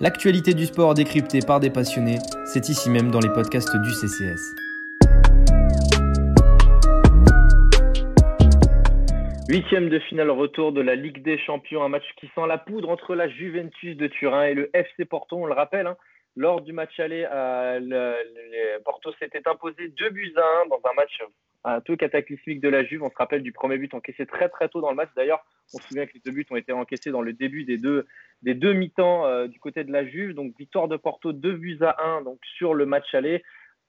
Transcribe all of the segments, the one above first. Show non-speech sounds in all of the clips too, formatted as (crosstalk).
L'actualité du sport décryptée par des passionnés, c'est ici même dans les podcasts du CCS. Huitième de finale retour de la Ligue des Champions, un match qui sent la poudre entre la Juventus de Turin et le FC Porto, on le rappelle. Hein. lors du match aller, le, Porto s'était imposé 2 buts à 1 dans un match un peu cataclysmique de la Juve. On se rappelle du premier but encaissé très très tôt dans le match. D'ailleurs, on se souvient que les deux buts ont été encaissés dans le début des deux, des deux mi-temps euh, du côté de la Juve. Donc victoire de Porto, 2 buts à 1 donc, sur le match aller.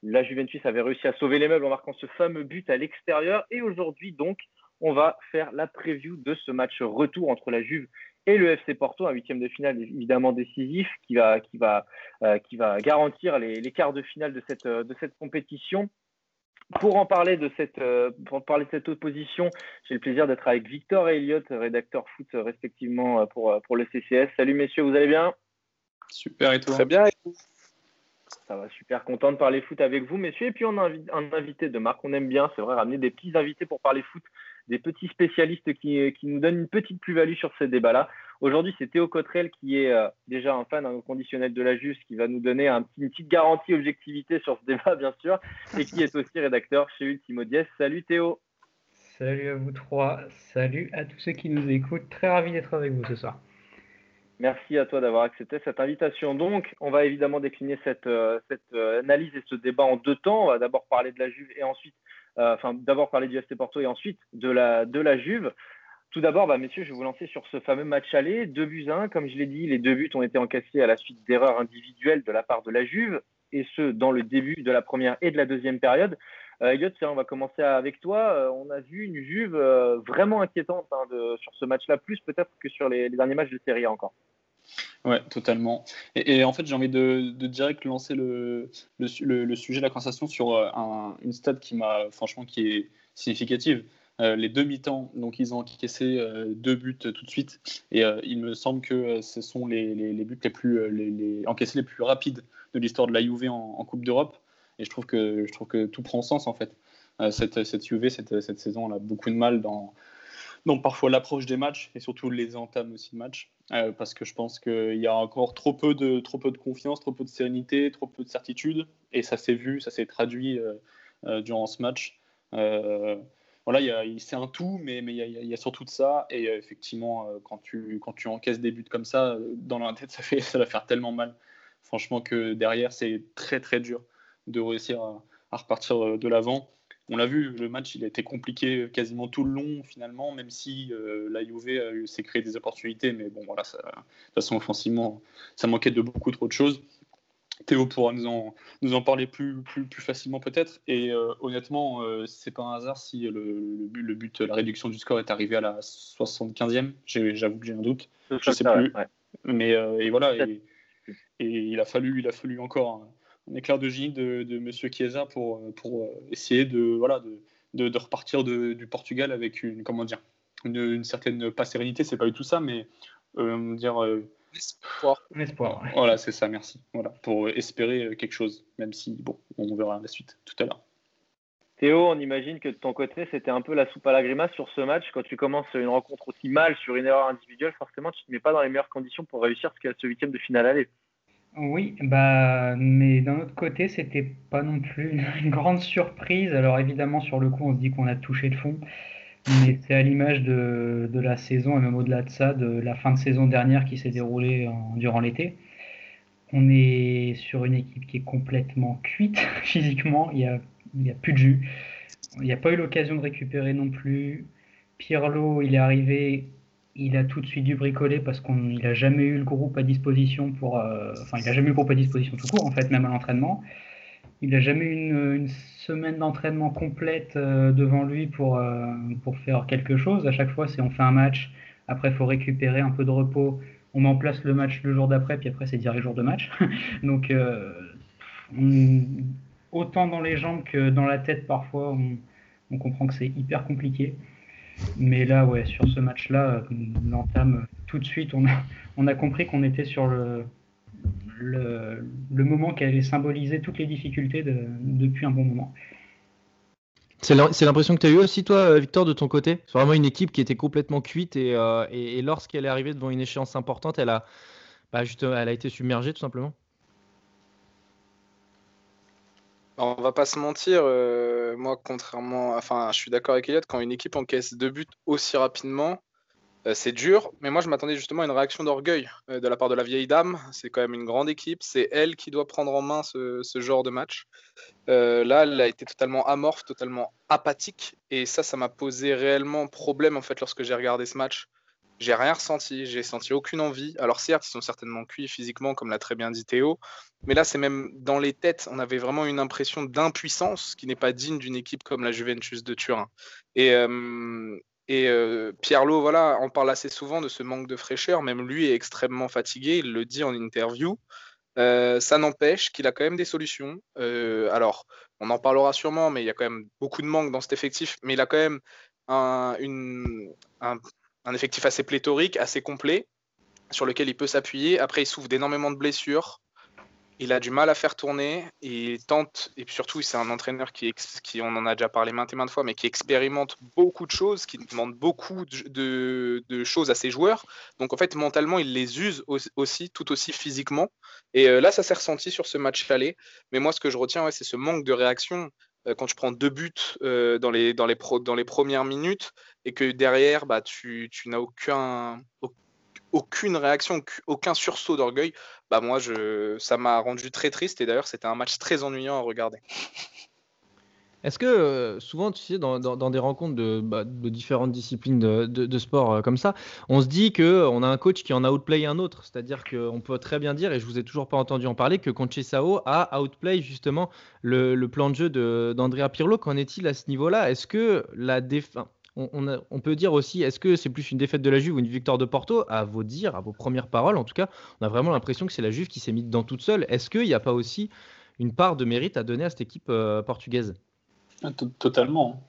La Juventus avait réussi à sauver les meubles en marquant ce fameux but à l'extérieur. Et aujourd'hui, donc, on va faire la preview de ce match retour entre la Juve et le FC Porto, un huitième de finale évidemment décisif qui va, qui va, euh, qui va garantir les, les, quarts de finale de cette, de cette compétition. Pour en parler de cette, euh, pour parler de cette opposition, j'ai le plaisir d'être avec Victor et Elliott, rédacteur foot respectivement euh, pour, euh, pour le CCS. Salut messieurs, vous allez bien? Super et toi? Très bien. Ça va, super content de parler foot avec vous, messieurs. Et puis on a un invité de marque, on aime bien, c'est vrai, ramener des petits invités pour parler foot des petits spécialistes qui, nous donnent une petite plus-value sur ces débats-là. Aujourd'hui, c'est Théo Cotrel qui est euh, déjà un fan inconditionnel de la Juste, qui va nous donner un, une petite garantie objectivité sur ce (laughs) débat, bien sûr, et qui est aussi rédacteur chez Ultimo Diez. Salut Théo. Salut à vous trois. Salut à tous ceux qui nous écoutent. Très ravi d'être avec vous ce soir. Merci à toi d'avoir accepté cette invitation. Donc, on va évidemment décliner cette, euh, euh, analyse et ce débat en deux temps. On va d'abord parler de la Juve et ensuite euh, enfin d'abord parler du FC Porto et ensuite de la, Juve. Tout d'abord, bah, messieurs, je vais vous lancer sur ce fameux match aller. Deux buts à un, comme je l'ai dit, les deux buts ont été encaissés à la suite d'erreurs individuelles de la part de la Juve, et ce, dans le début de la première et de la deuxième période. Euh, on va commencer avec toi. Euh, on a vu une Juve euh, vraiment inquiétante hein, sur ce match-là, plus peut-être que sur les, derniers matchs de Serie A encore. Ouais, totalement. Et, en fait, j'ai envie de, direct lancer le, sujet de la conversation sur un, une stat qui m'a, franchement, qui est significative. Euh, les deux mi-temps, donc ils ont encaissé euh, deux buts tout de suite. Et euh, il me semble que ce sont les, buts les plus encaissés les plus rapides de l'histoire de la Juve en Coupe d'Europe. Et je trouve que je trouve que tout prend sens en fait. cette cette Juve cette, cette saison, elle a beaucoup de mal dans donc parfois l'approche des matchs et surtout les entames aussi de match, euh, parce que je pense qu'il y a encore trop peu, de, trop peu de confiance, trop peu de sérénité, trop peu de certitude, et ça s'est vu, ça s'est traduit euh, euh, durant ce match. Euh, voilà, c'est un tout, mais, il, y a, y a surtout de ça, et effectivement, quand tu, quand tu encaisses des buts comme ça, dans la tête, (laughs) ça va faire tellement mal, franchement, que derrière, c'est très très dur de réussir à, à repartir de l'avant on l'a vu, le match il a été compliqué quasiment tout le long finalement, même si euh, la Juve s'est créé des opportunités, mais bon voilà, ça, de toute façon offensivement, ça manquait de beaucoup trop de choses. Théo pourra nous en, nous en parler plus, plus, plus facilement peut-être. Et euh, honnêtement, euh, c'est pas un hasard si le, le, but, le, but, la réduction du score est arrivé à la 75e. J'avoue que j'ai un doute. Je sais plus. Ouais. Mais et voilà. Et, et, il a fallu, il a fallu encore. Un éclair de génie de, de Monsieur Chiesa pour, pour essayer de, voilà, de, de, de repartir du Portugal avec une, comment dire, une, une, certaine, pas sérénité, c'est pas du tout ça, mais euh, dire. Euh, espoir. espoir ouais. Voilà, c'est ça, merci. Voilà, pour espérer quelque chose, même si, bon, on verra la suite tout à l'heure. Théo, on imagine que de ton côté, c'était un peu la soupe à la grimace sur ce match. Quand tu commences une rencontre aussi mal sur une erreur individuelle, forcément, tu ne te mets pas dans les meilleures conditions pour réussir ce, ce huitième de finale aller. Oui, bah, mais d'un autre côté, c'était pas non plus une, grande surprise. Alors évidemment, sur le coup, on se dit qu'on a touché le fond, mais c'est à l'image de, la saison, et même au-delà de ça, de la fin de saison dernière qui s'est déroulée durant l'été. On est sur une équipe qui est complètement cuite (laughs) physiquement, il n'y a, y a plus de jus. Il n'y a pas eu l'occasion de récupérer non plus. Pirlo, il est arrivé il a tout de suite dû bricoler parce qu'il n'a jamais eu le groupe à disposition pour. Euh, enfin, il n'a jamais eu le groupe à disposition tout court, en fait, même à l'entraînement. Il n'a jamais eu une, semaine d'entraînement complète euh, devant lui pour, euh, pour faire quelque chose. À chaque fois, c'est on fait un match, après, il faut récupérer un peu de repos, on met en place le match le jour d'après, puis après, c'est direct jour de match. (laughs) Donc, on, autant dans les jambes que dans la tête, parfois, on comprend que c'est hyper compliqué. Mais là, ouais, sur ce match-là, l'entame, tout de suite, (laughs) on a, compris qu'on était sur le, moment qui allait symboliser toutes les difficultés de, depuis un bon moment. C'est l'impression que tu as eu aussi, toi, Victor, de ton côté? C'est vraiment une équipe qui était complètement cuite et, euh, et, lorsqu'elle est arrivée devant une échéance importante, elle a, bah, elle a été submergée tout simplement On va pas se mentir, euh, moi, contrairement, enfin, je suis d'accord avec Elliot, quand une équipe encaisse deux buts aussi rapidement, euh, c'est dur. Mais moi, je m'attendais justement à une réaction d'orgueil euh, de la part de la vieille dame. C'est quand même une grande équipe. C'est elle qui doit prendre en main ce, genre de match. là, elle a été totalement amorphe, totalement apathique. Et ça, ça m'a posé réellement problème en fait lorsque j'ai regardé ce match. J'ai rien ressenti, j'ai senti aucune envie. Alors certes, ils sont certainement cuits physiquement, comme l'a très bien dit Théo, mais là, c'est même dans les têtes, on avait vraiment une impression d'impuissance qui n'est pas digne d'une équipe comme la Juventus de Turin. Et, euh, et euh, voilà, on parle assez souvent de ce manque de fraîcheur. Même lui est extrêmement fatigué, il le dit en interview. Euh, ça n'empêche qu'il a quand même des solutions. alors, on en parlera sûrement, mais il y a quand même beaucoup de manque dans cet effectif. Mais il a quand même un, une, un, un effectif assez pléthorique, assez complet, sur lequel il peut s'appuyer. Après, il souffre d'énormément de blessures. Il a du mal à faire tourner. Il tente, et surtout, c'est un entraîneur qui, on en a déjà parlé maintes et maintes fois, mais qui expérimente beaucoup de choses, qui demande beaucoup de, choses à ses joueurs. Donc, en fait, mentalement, il les use aussi, tout aussi physiquement. Et euh, là, ça s'est ressenti sur ce match aller. Mais moi, ce que je retiens, c'est ce manque de réaction. Euh, quand tu prends deux buts euh, dans, les, premières minutes et que derrière, bah, tu, n'as aucun, aucune réaction, aucun sursaut d'orgueil, bah moi, ça m'a rendu très triste et d'ailleurs, c'était un match très ennuyant à regarder. (laughs) Est-ce que euh, souvent, tu sais, dans, des rencontres de, bah, différentes disciplines de, sport euh, comme ça, on se dit qu'on a un coach qui en a outplay un autre C'est-à-dire qu'on peut très bien dire, et je vous ai toujours pas entendu en parler, que Sao a outplay justement le, plan de jeu d'Andrea Pirlo. Qu'en est-il à ce niveau-là? Est-ce que la défense. On, peut dire aussi, est-ce que c'est plus une défaite de la Juve ou une victoire de Porto? À vos dires, à vos premières paroles, en tout cas, on a vraiment l'impression que c'est la Juve qui s'est mise dedans toute seule. Est-ce qu'il n'y a pas aussi une part de mérite à donner à cette équipe euh, portugaise? Totalement.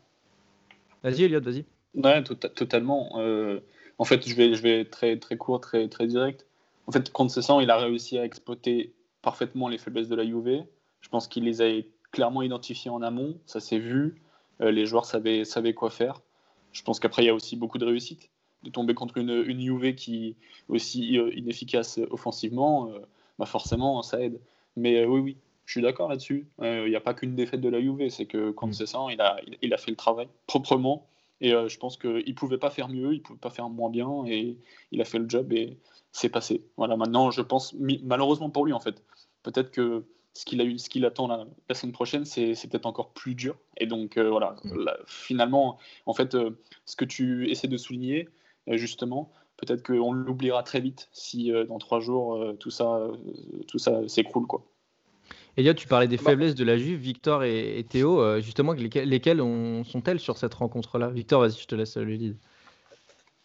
Vas-y, Elliot, vas-y. Ouais, totalement. Euh, en fait, je vais, je vais très, très court, très, très direct. En fait, contre ça, il a réussi à exploiter parfaitement les faiblesses de la Juve. Je pense qu'il les a clairement identifiées en amont. Ça s'est vu. Euh, les joueurs savaient, savaient quoi faire. Je pense qu'après, il y a aussi beaucoup de réussite. De tomber contre une, une Juve qui est aussi euh, inefficace offensivement, bah forcément, ça aide. Mais oui, oui, je suis d'accord là-dessus. Euh, il n'y a pas qu'une défaite de la Juve, c'est que quand mm. c'est ça, il a, il, a fait le travail proprement. Et euh, je pense qu'il ne pouvait pas faire mieux, il ne pouvait pas faire moins bien. Et il a fait le job et c'est passé. Voilà, maintenant, je pense, malheureusement pour lui, en fait, peut-être que ce qu'il a eu, ce qu'il attend la, semaine prochaine, c'est, peut-être encore plus dur. Et donc, euh, voilà, mm. finalement, en fait, ce que tu essaies de souligner, justement, peut-être qu'on l'oubliera très vite si dans trois jours, tout ça, tout ça s'écroule, quoi. Elliot, tu parlais des bah. faiblesses de la Juve, Victor et, Théo, euh, justement, lesquelles, sont-elles sur cette rencontre-là? Victor, vas-y, je te laisse le lead.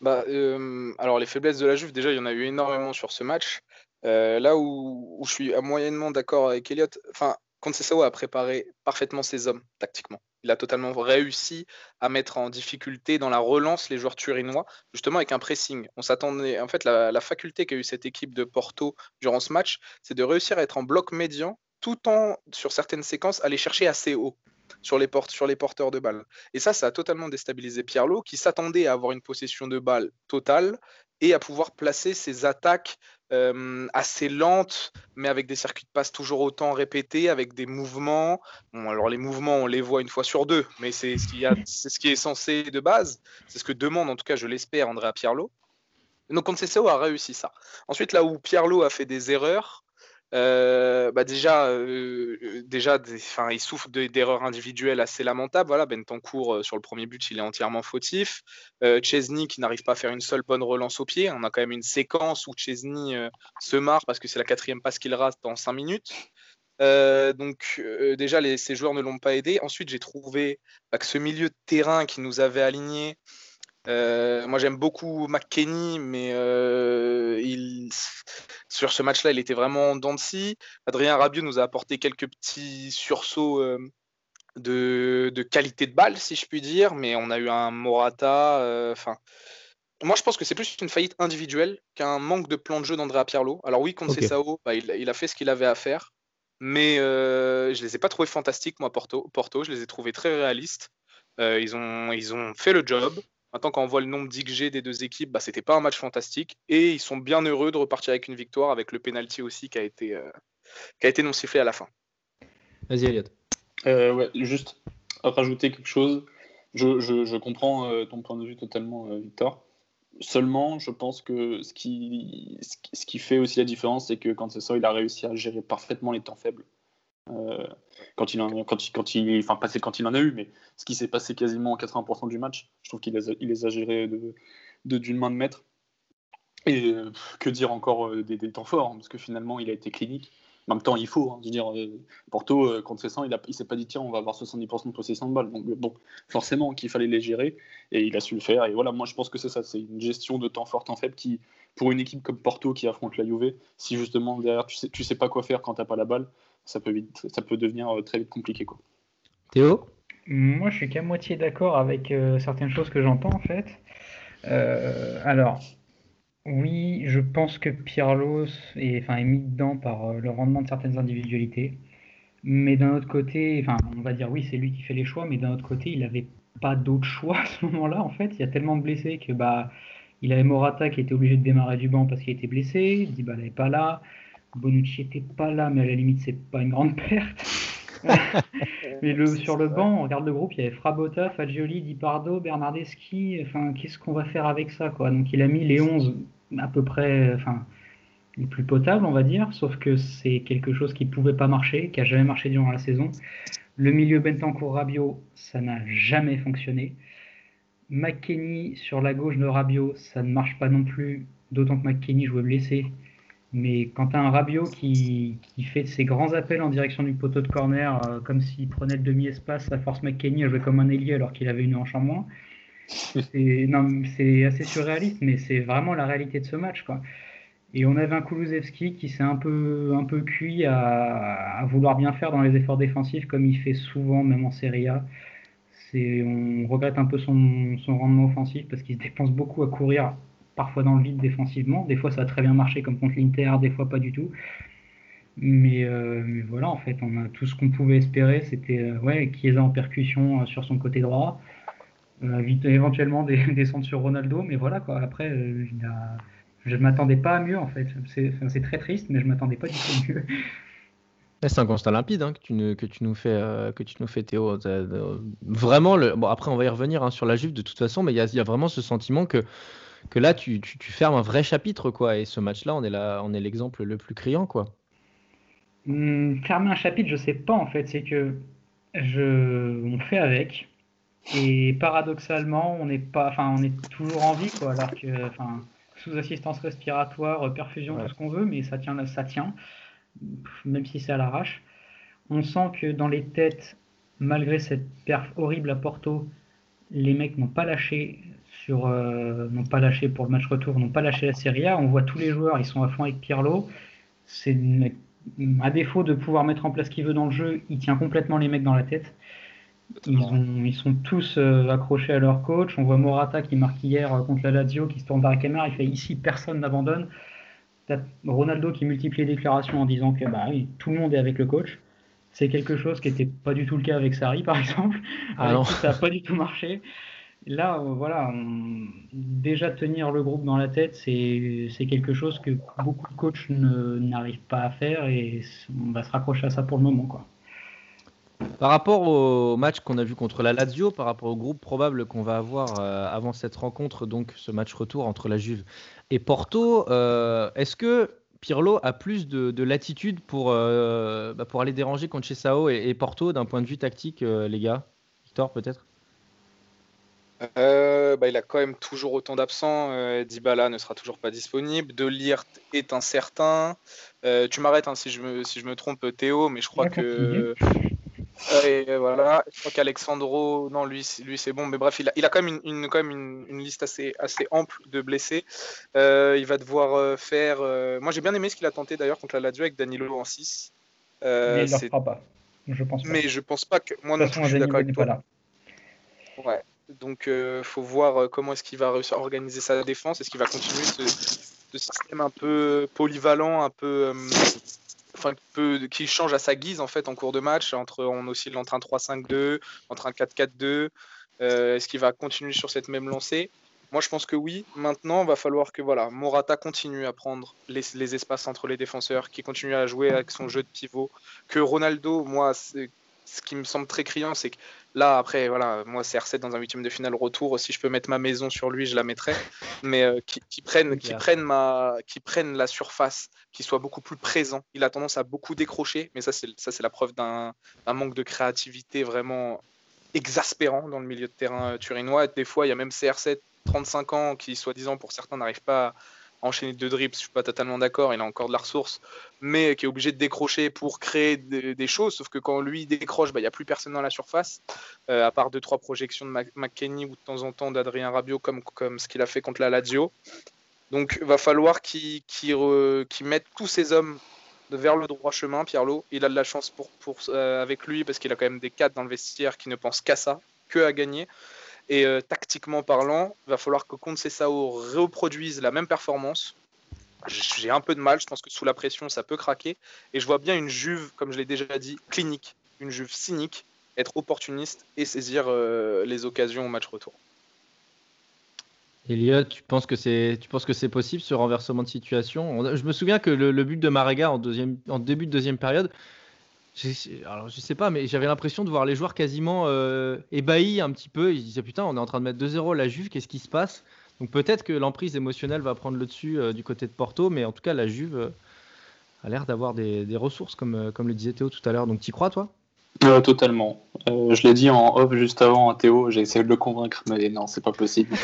Bah, euh, alors les faiblesses de la Juve, déjà, il y en a eu énormément sur ce match. Euh, là où, je suis moyennement d'accord avec Elliot, enfin, Conceição a préparé parfaitement ses hommes tactiquement. Il a totalement réussi à mettre en difficulté dans la relance les joueurs turinois, justement avec un pressing. On s'attendait, en fait, la, la faculté qu'a eu cette équipe de Porto durant ce match, c'est de réussir à être en bloc médian tout en, sur certaines séquences, aller chercher assez haut sur les, portes, sur les porteurs de balles. Et ça, ça a totalement déstabilisé Pierlo, qui s'attendait à avoir une possession de balle totale et à pouvoir placer ses attaques euh, assez lentes, mais avec des circuits de passe toujours autant répétés, avec des mouvements. Bon, alors les mouvements, on les voit une fois sur deux, mais c'est ce, ce qui est censé de base. C'est ce que demande, en tout cas, je l'espère, Andrea Pierlo. Donc Conceição a réussi ça. Ensuite, là où Pierlo a fait des erreurs, euh, bah déjà, euh, euh, déjà il souffre d'erreurs individuelles assez lamentables. Voilà, Bentancourt, sur le premier but, il est entièrement fautif. Chesney qui n'arrive pas à faire une seule bonne relance au pied. On a quand même une séquence où Chesney se marre parce que c'est la quatrième passe qu'il rate en 5 minutes. donc déjà, les, ces joueurs ne l'ont pas aidé. Ensuite, j'ai trouvé bah, que ce milieu de terrain qui nous avait alignés, euh, moi, j'aime beaucoup McKenny, mais euh, il... sur ce match-là, il était vraiment dans Adrien Rabiot nous a apporté quelques petits sursauts euh, de... de, qualité de balle, si je puis dire, mais on a eu un Morata. Enfin, moi, je pense que c'est plus une faillite individuelle qu'un manque de plan de jeu d'Andrea Pirlo. Alors oui, contre okay. bah, il, il, a fait ce qu'il avait à faire, mais je les ai pas trouvés fantastiques, moi, Porto. Porto, je les ai trouvés très réalistes. ils, ont, ils ont fait le job. Maintenant, quand on voit le nombre d'XG des deux équipes, bah, c'était pas un match fantastique. Et ils sont bien heureux de repartir avec une victoire, avec le penalty aussi qui a été, euh, qui a été non sifflé à la fin. Vas-y, Elliot. Euh, ouais, juste rajouter quelque chose. Je, je, je comprends euh, ton point de vue totalement, euh, Victor. Seulement, je pense que ce qui, ce qui fait aussi la différence, c'est que quand c'est ça, il a réussi à gérer parfaitement les temps faibles. Euh, quand il en, quand il, quand il, enfin passé quand il en a eu, mais ce qui s'est passé quasiment 80% du match, je trouve qu'il les, les a gérés de, d'une main de maître. Et que dire encore euh, des, temps forts, hein, parce que finalement il a été clinique. En même temps, il faut. Hein, dire, euh, Porto, contre ses 100, il, il s'est pas dit tiens, on va avoir 70% de possession de balle. Donc bon, forcément qu'il fallait les gérer, et il a su le faire. Et voilà, moi je pense que c'est ça, c'est une gestion de temps fort, temps faible qui, pour une équipe comme Porto qui affronte la Juve, si justement derrière tu sais, tu sais pas quoi faire quand t'as pas la balle, ça peut, vite, ça peut devenir euh, très vite compliqué. Quoi. Théo? Moi, je suis qu'à moitié d'accord avec euh, certaines choses que j'entends en fait. Euh, alors, oui, je pense que Pirlo est, enfin, est mis dedans par euh, le rendement de certaines individualités. Mais d'un autre côté, enfin, on va dire oui, c'est lui qui fait les choix, mais d'un autre côté, il n'avait pas d'autre choix à ce moment-là. En fait, il y a tellement de blessés que bah, il avait Morata qui était obligé de démarrer du banc parce qu'il était blessé. Dybala n'est pas là. Bonucci était pas là, mais à la limite, c'est pas une grande perte. (laughs) mais le, sur le banc, on regarde le groupe, il y avait Frabotta, Fagioli, Di Pardo, Bernardeschi. Enfin, qu'est-ce qu'on va faire avec ça, quoi? Donc, il a mis les 11 à peu près, enfin, les plus potables, on va dire. Sauf que c'est quelque chose qui pouvait pas marcher, qui a jamais marché durant la saison. Le milieu Bentancourt Rabiot, ça n'a jamais fonctionné. McKenny sur la gauche de Rabiot, ça ne marche pas non plus, d'autant que McKenny jouait blessé. Mais quand tu as un Rabiot qui, qui, fait ses grands appels en direction du poteau de corner, euh, comme s'il prenait le demi-espace, ça force McKenny à jouer comme un ailier alors qu'il avait une hanche en moins. C'est (laughs) assez surréaliste, mais c'est vraiment la réalité de ce match. Et on avait un Kulusevski qui s'est un peu, un peu cuit à, à, vouloir bien faire dans les efforts défensifs, comme il fait souvent, même en Serie A. On regrette un peu son, son rendement offensif parce qu'il se dépense beaucoup à courir parfois dans le vide défensivement. Des fois, ça a très bien marché comme contre l'Inter, des fois pas du tout. Mais, euh, voilà, en fait, on a tout ce qu'on pouvait espérer. C'était euh, ouais, Chiesa en percussion euh, sur son côté droit. Euh, éventuellement des, (laughs) des sur Ronaldo. Mais voilà, quoi. Après, je ne m'attendais pas à mieux, en fait. C'est très triste, mais je ne m'attendais pas du tout à mieux. (laughs) C'est un constat limpide hein, que, tu nous, fais, que tu nous fais, Théo. Vraiment, bon, après, on va y revenir hein, sur la Juve de toute façon, mais il y, a vraiment ce sentiment que que là, tu, tu, tu, fermes un vrai chapitre, quoi. Et ce match-là, on est là, on est l'exemple le plus criant, quoi. Mmh, fermer un chapitre, je sais pas en fait. C'est que je, on fait avec. Et paradoxalement, on n'est pas, enfin, on est toujours en vie, quoi. Alors que, enfin, sous assistance respiratoire, perfusion, ouais. tout ce qu'on veut, mais ça tient, ça tient, même si c'est à l'arrache. On sent que dans les têtes, malgré cette perf horrible à Porto, les mecs n'ont pas lâché sur euh, n'ont pas lâché pour le match retour, n'ont pas lâché la Serie A. On voit tous les joueurs, ils sont à fond avec Pirlo. C'est à défaut de pouvoir mettre en place ce qu'il veut dans le jeu, il tient complètement les mecs dans la tête. Ils, ont, ils sont tous euh, accrochés à leur coach. On voit Morata qui marque hier euh, contre la Lazio, qui se tourne vers la caméra, il fait ici personne n'abandonne. Ronaldo qui multiplie les déclarations en disant que bah, oui, tout le monde est avec le coach. C'est quelque chose qui n'était pas du tout le cas avec Sarri, par (laughs) exemple. Ah non. Ça n'a pas du tout marché. Là, euh, voilà, déjà tenir le groupe dans la tête, c'est quelque chose que beaucoup de coachs n'arrivent pas à faire et on va se raccrocher à ça pour le moment. Quoi. Par rapport au match qu'on a vu contre la Lazio, par rapport au groupe probable qu'on va avoir euh, avant cette rencontre, donc ce match retour entre la Juve et Porto, euh, est-ce que Pirlo a plus de, de latitude pour, bah, pour aller déranger Conceição et, et Porto d'un point de vue tactique, les gars? Victor, peut-être? Euh, bah, il a quand même toujours autant d'absents. Euh, Dybala ne sera toujours pas disponible. De est incertain. Euh, tu m'arrêtes hein, si, je me, si je me trompe, Théo, mais je crois que. Et voilà, je crois qu'Alexandro, non, lui, lui c'est bon, mais bref, il a, il a quand même une, une quand même une, une, liste assez, assez ample de blessés. il va devoir faire. moi, j'ai bien aimé ce qu'il a tenté d'ailleurs contre la Lazio avec Danilo en 6. mais il ne le fera pas. Je pense pas. Mais je pense pas que. Moi, non, je suis d'accord avec toi. Là. Ouais. Donc, euh, faut voir comment est-ce qu'il va organiser sa défense. Est-ce qu'il va continuer ce, système un peu polyvalent, un peu, euh, enfin, qui change à sa guise en fait en cours de match. Entre, on oscille entre un 3-5-2, entre un 4-4-2. Est-ce qu'il va continuer sur cette même lancée? Moi, je pense que oui. Maintenant, il va falloir que voilà, Morata continue à prendre les, espaces entre les défenseurs, qu'il continue à jouer avec son jeu de pivot. Que Ronaldo, moi, ce qui me semble très criant, c'est que là, après, voilà, moi, c'est R7 dans un huitième de finale retour. Si je peux mettre ma maison sur lui, je la mettrai. Mais euh, qui, prenne, qui, prenne ma, qui prenne la surface, qui soit beaucoup plus présent. Il a tendance à beaucoup décrocher, mais ça, c'est, ça, c'est la preuve d'un, manque de créativité vraiment exaspérant dans le milieu de terrain euh, turinois. Des fois, il y a même CR7 35 ans qui, soi-disant, pour certains, n'arrive pas à enchaîner deux dribbles, je suis pas totalement d'accord, il a encore de la ressource, mais qui est obligé de décrocher pour créer des, choses, sauf que quand lui décroche, bah, il n'y a plus personne dans la surface, euh, à part deux, trois projections de McKenny ou de temps en temps d'Adrien Rabiot, comme, comme ce qu'il a fait contre la Lazio. Donc va falloir qu'il mette tous ses hommes vers le droit chemin, Pierlot. Il a de la chance pour, pour euh, avec lui, parce qu'il a quand même des cadres dans le vestiaire qui ne pensent qu'à ça, que à gagner. Et euh, tactiquement parlant, il va falloir que Conte Sao reproduise la même performance. J'ai un peu de mal, je pense que sous la pression, ça peut craquer. Et je vois bien une Juve, comme je l'ai déjà dit, clinique, une Juve cynique, être opportuniste et saisir euh, les occasions au match retour. Elliot, tu penses que c'est possible ce renversement de situation? Je me souviens que le, but de Marega en début de deuxième période, alors je sais pas, mais j'avais l'impression de voir les joueurs quasiment euh, ébahis un petit peu. Ils disaient putain, on est en train de mettre 2-0 la Juve, qu'est-ce qui se passe? Donc peut-être que l'emprise émotionnelle va prendre le dessus euh, du côté de Porto, mais en tout cas la Juve euh, a l'air d'avoir des, ressources comme, comme le disait Théo tout à l'heure. Donc tu crois toi? Totalement. je l'ai dit en off juste avant à Théo, j'ai essayé de le convaincre, mais non, c'est pas possible.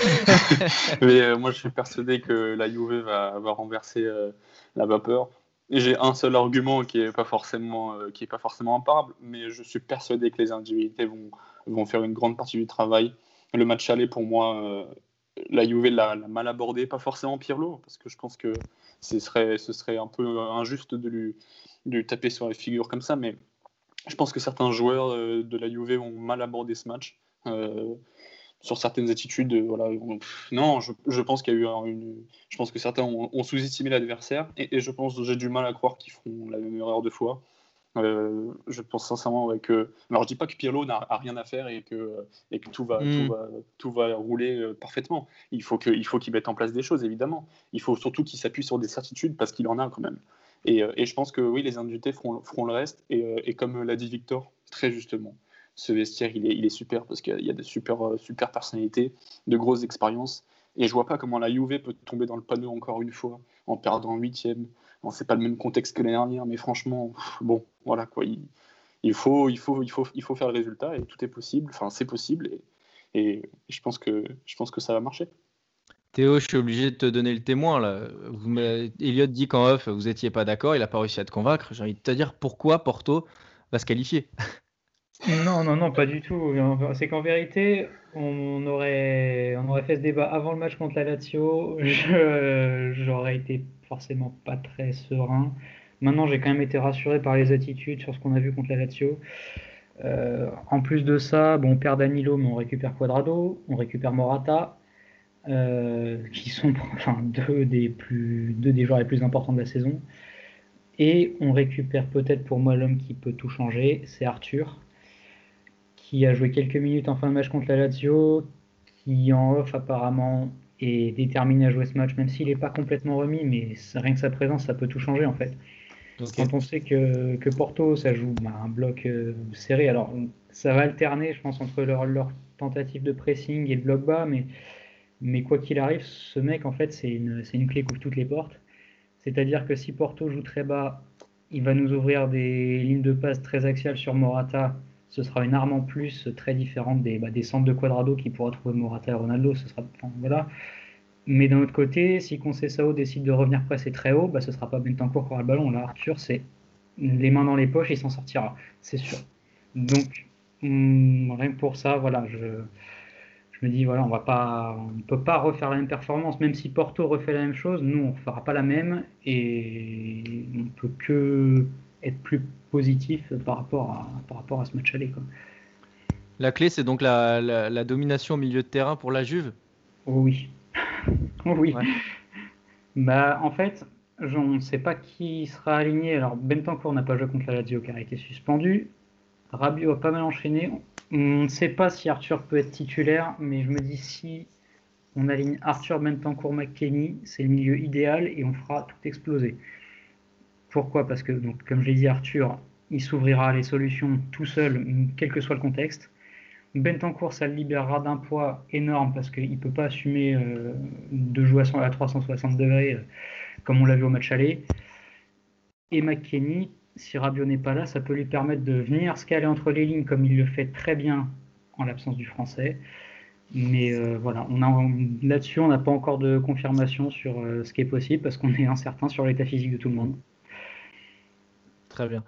(laughs) mais moi je suis persuadé que la Juve va, va renverser la vapeur j'ai un seul argument qui n'est pas forcément euh, qui est pas forcément imparable, mais je suis persuadé que les individualités vont, vont faire une grande partie du travail. Le match aller pour moi, euh, la Juve l'a mal abordé, pas forcément Pirlo, parce que je pense que ce serait ce serait un peu injuste de lui, de taper sur la figure comme ça, mais je pense que certains joueurs euh, de la Juve ont mal abordé ce match sur certaines attitudes. Euh, voilà, non, je, pense qu'il y a eu une. Je pense que certains ont, sous-estimé l'adversaire et, je pense que j'ai du mal à croire qu'ils feront la même erreur deux fois. Euh, je pense sincèrement que. Alors, je dis pas que Pirlo n'a rien à faire et que, et que tout, va, tout, mm. va, tout va rouler euh, parfaitement. Il faut qu'il mette en place des choses, évidemment. Il faut surtout qu'il s'appuie sur des certitudes parce qu'il en a quand même. Et, et, je pense que oui, les individualités feront, feront le reste. Et, et comme l'a dit Victor, très justement, ce vestiaire, il est, super parce qu'il y a des super, euh, super personnalités, de grosses expériences. Et je vois pas comment la Juve peut tomber dans le panneau encore une fois en perdant huitième. Bon, c'est pas le même contexte que l'année dernière, mais franchement, bon, voilà quoi. Il, faut, il, faut, il, faut, il faut faire le résultat et tout est possible. Enfin, c'est possible et, je, pense que, je pense que ça va marcher. Théo, je suis obligé de te donner le témoin. Là. Elliot dit qu'en off, vous n'étiez pas d'accord, il n'a pas réussi à te convaincre. J'ai envie de te dire pourquoi Porto va se qualifier. (laughs) Non, non, non, pas du tout. C'est qu'en vérité, on aurait, on aurait fait ce débat avant le match contre la Lazio. J'aurais été forcément pas très serein. Maintenant, j'ai quand même été rassuré par les attitudes sur ce qu'on a vu contre la Lazio. Euh, en plus de ça, bon, on perd Danilo, mais on récupère Quadrado, on récupère Morata, euh, qui sont enfin, deux, des plus, deux des joueurs les plus importants de la saison. Et on récupère peut-être pour moi l'homme qui peut tout changer, c'est Arthur qui a joué quelques minutes en fin de match contre la Lazio, qui en off apparemment est déterminé à jouer ce match, même s'il n'est pas complètement remis, mais rien que sa présence, ça peut tout changer en fait. Quand on sait que, que Porto, ça joue bah, un bloc euh, serré, alors ça va alterner, je pense, entre leur, leur, tentative de pressing et le bloc bas, mais, mais quoi qu'il arrive, ce mec, en fait, c'est une, une clé qui ouvre toutes les portes. C'est-à-dire que si Porto joue très bas, il va nous ouvrir des lignes de passe très axiales sur Morata, ce sera une arme en plus très différente des, bah, des centres de Quadrado qui pourra trouver Morata et Ronaldo. Ce sera, voilà. Mais d'un autre côté, si Conceição décide de revenir presser très haut, bah, ce sera pas Bentancourt qui aura le ballon. Là, Arthur, c'est les mains dans les poches, il s'en sortira, c'est sûr. Donc, hum, rien que pour ça, voilà, je, je me dis, voilà, on on peut pas refaire la même performance, même si Porto refait la même chose, nous, on ne fera pas la même, et on peut que être plus positif par rapport à, par rapport à ce match aller. Quoi. La clé, c'est donc la, la, domination au milieu de terrain pour la Juve? Oh Oui. (laughs) Oh oui. Bah, en fait, je ne sais pas qui sera aligné. Alors, Bentancourt n'a pas joué contre la Lazio car a été suspendu. Rabiot a pas mal enchaîné. On ne sait pas si Arthur peut être titulaire, mais je me dis si on aligne Arthur Bentancourt McKenny, c'est le milieu idéal et on fera tout exploser. Pourquoi? Parce que, comme je l'ai dit, Arthur, il s'ouvrira les solutions tout seul, quel que soit le contexte. Bentancourt, ça le libérera d'un poids énorme parce qu'il ne peut pas assumer euh, de jouer à 360 degrés euh, comme on l'a vu au match aller. Et McKenny, si Rabiot n'est pas là, ça peut lui permettre de venir se caler entre les lignes comme il le fait très bien en l'absence du français. Mais euh, voilà, là-dessus, on n'a pas encore de confirmation sur ce qui est possible parce qu'on est incertain sur l'état physique de tout le monde. Très bien.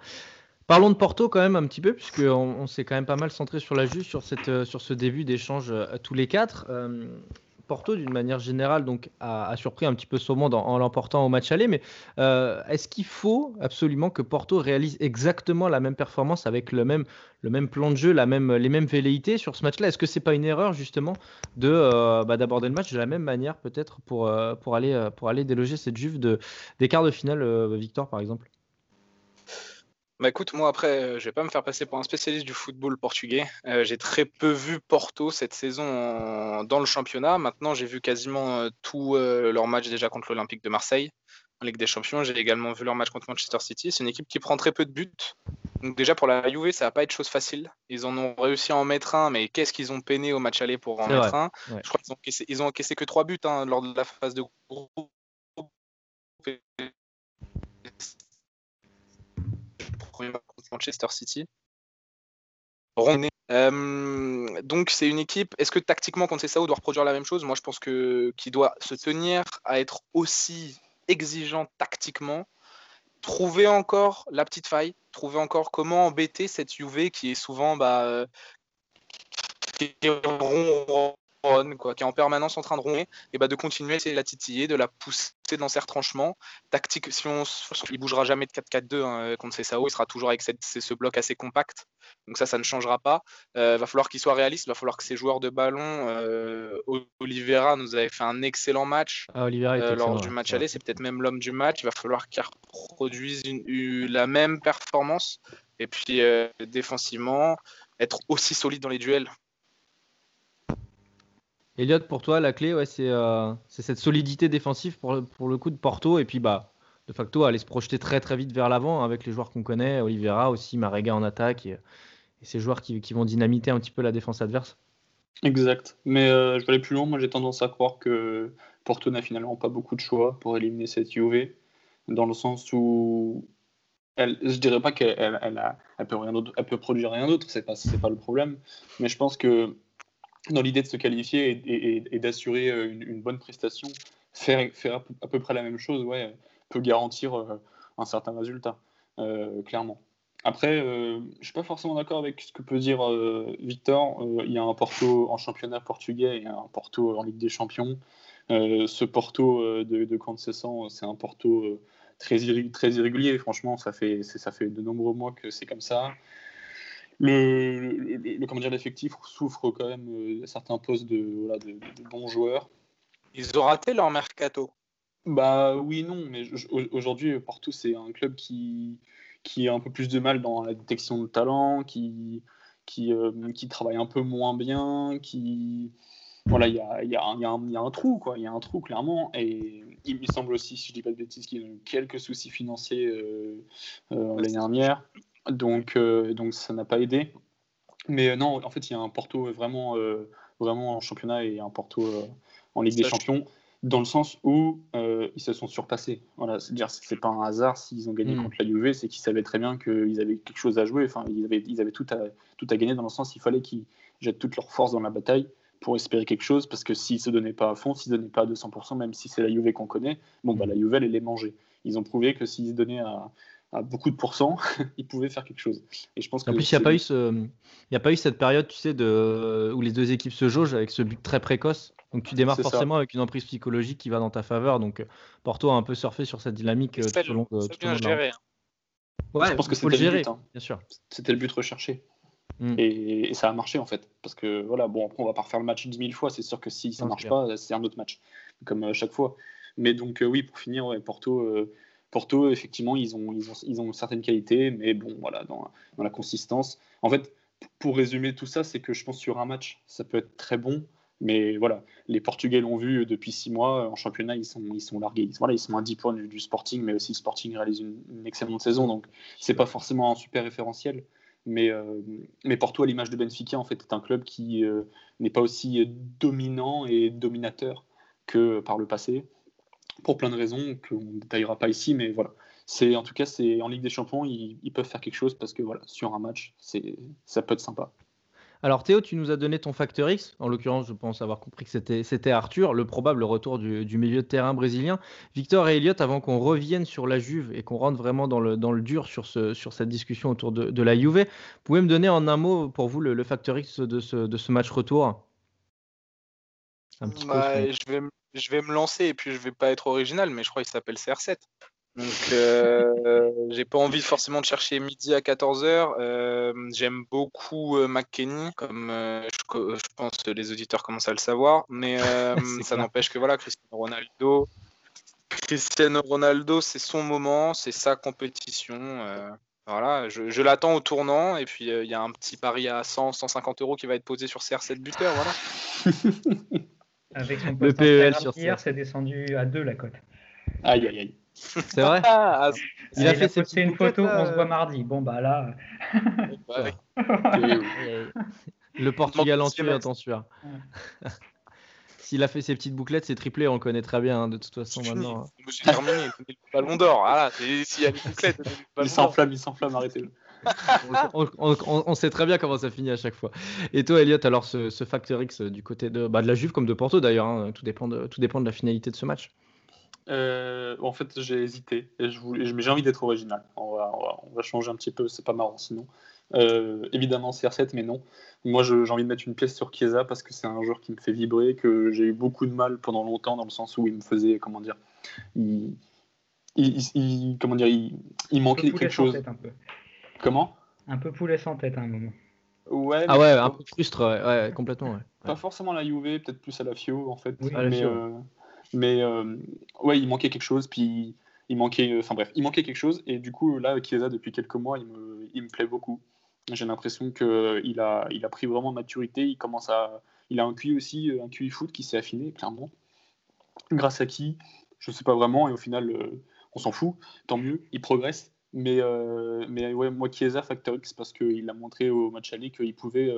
Parlons de Porto quand même un petit peu, puisqu'on on, s'est quand même pas mal centré sur la juge sur, cette, euh, sur ce début d'échange à tous les quatre. Euh, Porto, d'une manière générale, donc, a, surpris un petit peu son monde en, l'emportant au match aller. Mais euh, est-ce qu'il faut absolument que Porto réalise exactement la même performance avec le même, le même plan de jeu, la même, les mêmes velléités sur ce match-là? Est-ce que c'est pas une erreur justement de bah, d'aborder le match de la même manière peut-être pour, pour, aller, pour aller déloger cette Juve de, des quarts de finale, Victor par exemple? Bah écoute, moi après, euh, je vais pas me faire passer pour un spécialiste du football portugais. Euh, j'ai très peu vu Porto cette saison dans le championnat. Maintenant, j'ai vu quasiment euh, tous leurs matchs déjà contre l'Olympique de Marseille en Ligue des Champions. J'ai également vu leur match contre Manchester City. C'est une équipe qui prend très peu de buts. Donc déjà pour la Juve, ça va pas être chose facile. Ils en ont réussi à en mettre un, mais qu'est-ce qu'ils ont peiné au match aller pour en mettre un? Je crois qu'ils ont encaissé, ils ont encaissé que trois buts hein, lors de la phase de groupe Manchester City. Euh, donc c'est une équipe. Est-ce que tactiquement Sao doit reproduire la même chose? Moi je pense que qu'il doit se tenir à être aussi exigeant tactiquement, trouver encore la petite faille, trouver encore comment embêter cette UV qui est souvent bah, euh, qui quoi, qui est en permanence en train de ronner, et bah de continuer à essayer de la titiller, de la pousser dans ses retranchements. Tactique, si on, il bougera jamais de 4-4-2 hein, contre CSAO, il sera toujours avec cette, ce bloc assez compact. Donc ça, ça ne changera pas. Il euh, va falloir qu'il soit réaliste, il va falloir que ses joueurs de ballon, euh, Oliveira nous avait fait un excellent match ah, euh, lors du match aller, c'est peut-être même l'homme du match. Il va falloir qu'il reproduise la même performance. Et puis défensivement, être aussi solide dans les duels. Elliot, pour toi, la clé, ouais, euh, c'est cette solidité défensive pour, le coup de Porto. Et puis, bah, de facto, aller se projeter très très vite vers l'avant avec les joueurs qu'on connaît, Oliveira aussi, Marega en attaque et, ces joueurs qui, vont dynamiter un petit peu la défense adverse. Exact. Mais euh, je vais aller plus loin. Moi, j'ai tendance à croire que Porto n'a finalement pas beaucoup de choix pour éliminer cette UV, dans le sens où elle, je dirais pas qu'elle elle, elle, peut rien peut produire rien d'autre, c'est pas, pas le problème. Mais je pense que dans l'idée de se qualifier et, d'assurer euh, une, bonne prestation, faire, à, peu, près la même chose, ouais, peut garantir euh, un certain résultat, euh, clairement. Après, je ne suis pas forcément d'accord avec ce que peut dire Victor. il y a un Porto en championnat portugais et un Porto en Ligue des Champions. ce Porto de, de Conceição, c'est un Porto très, irrégulier. Franchement, ça fait de nombreux mois que c'est comme ça le, le, comment dire, l'effectif souffre quand même euh, certains postes de, voilà, de, bons joueurs. Ils ont raté leur mercato. Bah oui, non, mais aujourd'hui, Porto, c'est un club qui, qui a un peu plus de mal dans la détection de talent, qui, qui, euh, qui travaille un peu moins bien, qui. Voilà, il y a, y, a y, a y a, un trou, quoi. Il y a un trou, clairement. Et il me semble aussi, si je dis pas de bêtises, qu'il y a eu quelques soucis financiers euh, l'année dernière. Donc, euh, donc ça n'a pas aidé. Mais euh, non, en fait, il y a un Porto vraiment, euh, vraiment en championnat et un Porto en Ligue des Champions, dans le sens où ils se sont surpassés. Voilà, c'est-à-dire c'est pas un hasard s'ils ont gagné hmm. contre la Juve, c'est qu'ils savaient très bien qu'ils avaient quelque chose à jouer. Enfin, ils avaient, ils avaient tout, à, tout à gagner dans le sens il fallait qu'ils jettent toute leur force dans la bataille pour espérer quelque chose, parce que s'ils se donnaient pas à fond, s'ils se donnaient pas à 200%, même si c'est la Juve qu'on connaît, bon, bah, la Juve, elle, les mangeait. Ils ont prouvé que s'ils se donnaient à, à beaucoup de pourcents, (laughs) ils pouvaient faire quelque chose. Et je pense en plus, il n'y a, pas eu ce... a pas eu cette période, tu sais, de... où les deux équipes se jaugent avec ce but très précoce. Donc tu démarres forcément avec une emprise psychologique qui va dans ta faveur. Donc Porto a un peu surfé sur cette dynamique euh, tout au long, de bien géré. Hein. Ouais, je pense que c'était le but. Hein. Bien sûr. C'était le but recherché. Hmm. Et, ça a marché en fait. Parce que voilà, bon, après on va pas refaire le match 10 000 fois. C'est sûr que si ça ne marche pas, c'est un autre match. Comme à euh, chaque fois. Mais donc, euh, oui, pour finir, Porto. Porto, effectivement, ils ont, ils ont, ils ont certaines qualités, mais bon, voilà, dans, dans, la consistance. En fait, pour résumer tout ça, c'est que je pense sur un match, ça peut être très bon, mais voilà, les Portugais l'ont vu depuis six mois en championnat, ils sont, ils sont largués. Ils, voilà, ils sont à 10 points du, Sporting, mais aussi le Sporting réalise une, excellente saison, donc c'est pas forcément un super référentiel. Mais, euh, mais Porto, à l'image de Benfica, en fait, est un club qui euh, n'est pas aussi dominant et dominateur que par le passé, pour plein de raisons qu'on ne détaillera pas ici, mais voilà. C'est en tout cas, c'est en Ligue des Champions, ils, ils, peuvent faire quelque chose parce que voilà, sur un match, c'est ça peut être sympa. Alors Théo, tu nous as donné ton facteur X. En l'occurrence, je pense avoir compris que c'était Arthur, le probable retour du, milieu de terrain brésilien. Victor et Elliott, avant qu'on revienne sur la Juve et qu'on rentre vraiment dans le, dans le dur sur, ce, sur cette discussion autour de, la Juve, pouvez me donner en un mot pour vous le, facteur X de ce, de ce match retour? Un petit bah, je, vais, je vais me lancer et puis je vais pas être original, mais je crois qu'il s'appelle CR7. Donc, (laughs) euh, j'ai pas envie forcément de chercher midi à 14h. Euh, j'aime beaucoup euh, McKenny, comme je, pense que les auditeurs commencent à le savoir. Mais (laughs) ça n'empêche que voilà, Cristiano Ronaldo, Cristiano Ronaldo, c'est son moment, c'est sa compétition. voilà, je, je l'attends au tournant. Et puis, il y a un petit pari à 100, 150 euros qui va être posé sur CR7 buteur. Voilà. (laughs) Avec son le PEL sur hier, c'est descendu à 2 la cote. Aïe, aïe, aïe. (laughs) C'est vrai ah, Il a fait C'est une photo, on se voit mardi. Bon, bah là. (laughs) le Portugal en tue, attention. S'il a fait ses petites bouclettes, c'est triplé, on le connaît très bien hein, de toute façon (laughs) maintenant. J'ai terminé, le ballon d'or. Voilà, s'il y a les bouclettes, il s'enflamme, il s'enflamme, arrêtez-le. On, sait très bien comment ça finit à chaque fois. Et toi, Elliot, alors ce, ce Factor X du côté de, bah, de la Juve comme de Porto d'ailleurs, hein, tout, dépend de, tout dépend de la finalité de ce match. Euh, en fait, j'ai hésité, et je voulais, mais j'ai envie d'être original. On va, on, va, changer un petit peu, c'est pas marrant sinon. Euh, évidemment CR7, mais non. Moi, j'ai envie de mettre une pièce sur Chiesa parce que c'est un joueur qui me fait vibrer, que j'ai eu beaucoup de mal pendant longtemps, dans le sens où il me faisait, comment dire, il, il, comment dire, il, manquait quelque chose. Un peu. Comment Un peu poulet sans tête à un moment. Ouais, ah ouais, un peu frustre, ouais, complètement. Pas forcément la Juve, peut-être plus à la Fio en fait. mais, euh, mais euh, ouais, il manquait quelque chose, puis il manquait, enfin bref, il manquait quelque chose, et du coup là, Chiesa depuis quelques mois, il me, il me plaît beaucoup. J'ai l'impression qu'il a, il a pris vraiment maturité, il commence à, il a un QI aussi, un QI foot qui s'est affiné clairement. Grâce à qui, je sais pas vraiment, et au final, euh, on s'en fout, tant mieux, il progresse. Mais, euh, mais ouais, moi, Chiesa, Factor X, parce qu'il a montré au match aller qu'il pouvait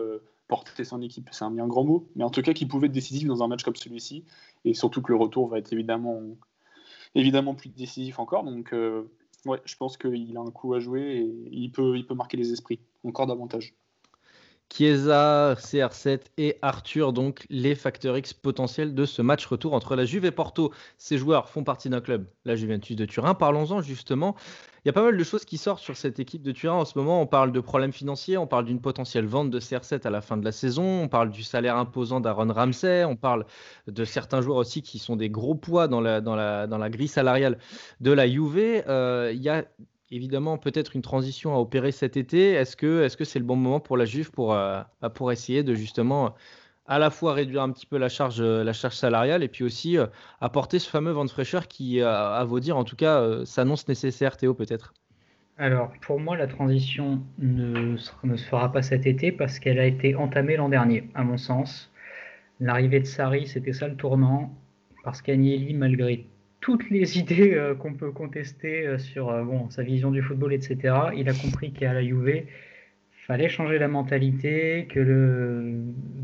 porter son équipe. C'est un bien grand mot, mais en tout cas qu'il pouvait être décisif dans un match comme celui-ci, et surtout que le retour va être évidemment, évidemment plus décisif encore. Donc euh, ouais, je pense qu'il a un coup à jouer et il peut, il peut marquer les esprits encore davantage. Chiesa, CR7 et Arthur, donc les facteurs X potentiels de ce match retour entre la Juve et Porto. Ces joueurs font partie d'un club, la Juventus de Turin. Parlons-en justement. Il y a pas mal de choses qui sortent sur cette équipe de Turin en ce moment. On parle de problèmes financiers, on parle d'une potentielle vente de CR7 à la fin de la saison, on parle du salaire imposant d'Aaron Ramsey, on parle de certains joueurs aussi qui sont des gros poids dans la, grille salariale de la Juve. Euh, il y a évidemment peut-être une transition à opérer cet été. Est-ce que c'est le bon moment pour la Juve pour euh, bah, pour essayer de justement à la fois réduire un petit peu la charge euh, la charge salariale et puis aussi euh, apporter ce fameux vent de fraîcheur qui à vos dire en tout cas s'annonce nécessaire Théo peut-être? Alors pour moi la transition ne, ne se fera pas cet été parce qu'elle a été entamée l'an dernier à mon sens. L'arrivée de Sarri c'était ça le tournant parce qu'Agnelli malgré toutes les (laughs) idées euh, qu'on peut contester euh, sur euh, bon, sa vision du football, etc. Il a compris qu'à la Juve, fallait changer la mentalité, que le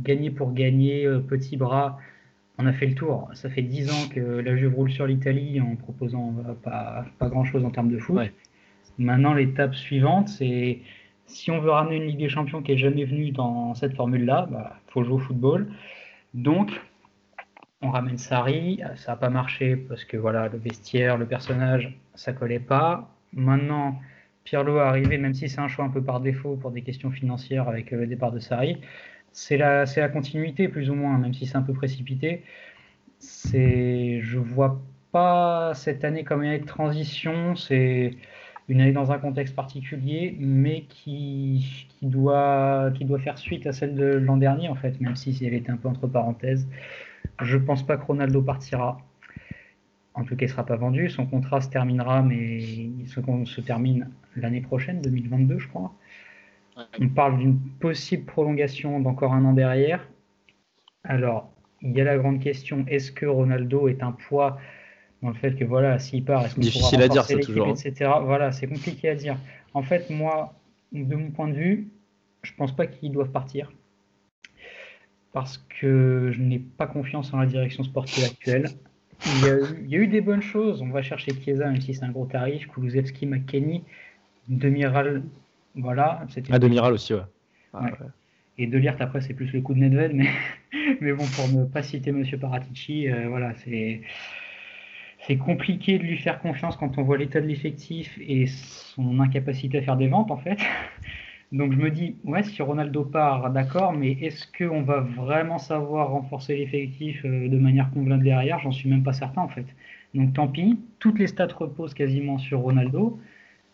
gagner pour gagner, petit bras, on a fait le tour. Ça fait dix ans que la Juve roule sur l'Italie en proposant pas, pas grand-chose en termes de foot. Maintenant, l'étape suivante, c'est si on veut ramener une Ligue des Champions qui est jamais venue dans cette formule-là, il bah, faut jouer au football. Donc, on ramène Sari, ça n'a pas marché parce que voilà, le vestiaire, le personnage, ça collait pas. Maintenant, Pirlo est arrivé, même si c'est un choix un peu par défaut pour des questions financières avec le départ de Sari. C'est la, c'est la continuité plus ou moins, même si c'est un peu précipité. C'est, je vois pas cette année comme une année de transition. C'est une année dans un contexte particulier, mais qui, qui, doit, qui doit faire suite à celle de l'an dernier en fait, même si elle était un peu entre parenthèses. Je pense pas que Ronaldo partira. En tout cas, il ne sera pas vendu. Son contrat se terminera, mais il se, se termine l'année prochaine, 2022, je crois. On parle d'une possible prolongation d'encore un an derrière. Alors, il y a la grande question est-ce que Ronaldo est un poids dans le fait que voilà, s'il part, est-ce qu'on Difficile à dire, c'est toujours. Etc. Voilà, c'est compliqué à dire. En fait, moi, de mon point de vue, je pense pas qu'ils doivent partir parce que je n'ai pas confiance en la direction sportive actuelle. Il y, a eu, des bonnes choses. On va chercher Chiesa, même si c'est un gros tarif. Kulusevski, McKenny, Demiral. Voilà. Ah, Demiral aussi, ouais. Ah, Et De Liert, après, c'est plus le coup de Nedved. Mais, (laughs) mais bon, pour ne pas citer Monsieur Paratici, euh, voilà, c'est. C'est compliqué de lui faire confiance quand on voit l'état de l'effectif et son incapacité à faire des ventes, en fait. Donc je me dis, ouais, si Ronaldo part, d'accord, mais est-ce qu'on va vraiment savoir renforcer l'effectif euh, de manière convenable derrière? J'en suis même pas certain en fait. Donc tant pis, toutes les stats reposent quasiment sur Ronaldo,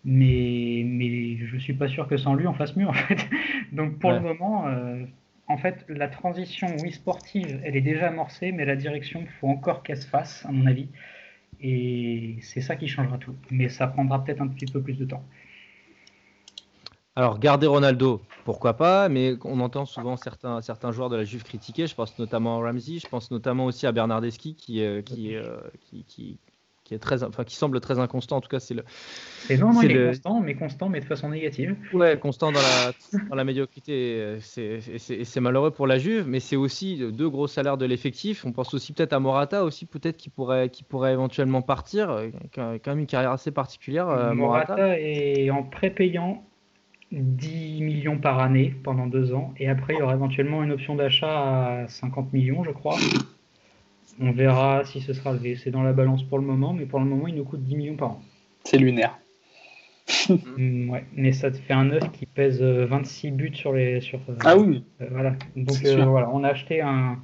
mais, mais je suis pas sûr que sans lui on fasse mieux en fait. (laughs) Donc pour le moment, euh, en fait, la transition, oui, sportive, elle est déjà amorcée, mais la direction, il faut encore qu'elle se fasse, à mon avis. Et c'est ça qui changera tout. Mais ça prendra peut-être un petit peu plus de temps. Alors, garder Ronaldo, pourquoi pas, mais on entend souvent certains, certains joueurs de la Juve critiquer. Je pense notamment à Ramsey, je pense notamment aussi à Bernardeschi qui, euh, qui, euh, qui, qui, qui, est très, enfin, qui semble très inconstant. En tout cas, c'est le. C'est vraiment il est constant, mais constant, mais de façon négative. Ouais, constant dans la, dans la médiocrité. C'est malheureux pour la Juve, mais c'est aussi deux gros salaires de l'effectif. On pense aussi peut-être à Morata, aussi peut-être qui pourrait, qui pourrait éventuellement partir. Quand même une carrière assez particulière. Euh, Morata, Morata est en prépayant 10 millions par année pendant deux ans. Et après, il y aura éventuellement une option d'achat à 50 millions, je crois. On verra si ce sera levé. C'est dans la balance pour le moment, mais pour le moment, il nous coûte 10 millions par an. C'est lunaire. (laughs) Mm, ouais, mais ça te fait un œuf qui pèse 26 euh, buts sur les. Sur, euh, ah oui euh, Voilà. Donc voilà, on a acheté un.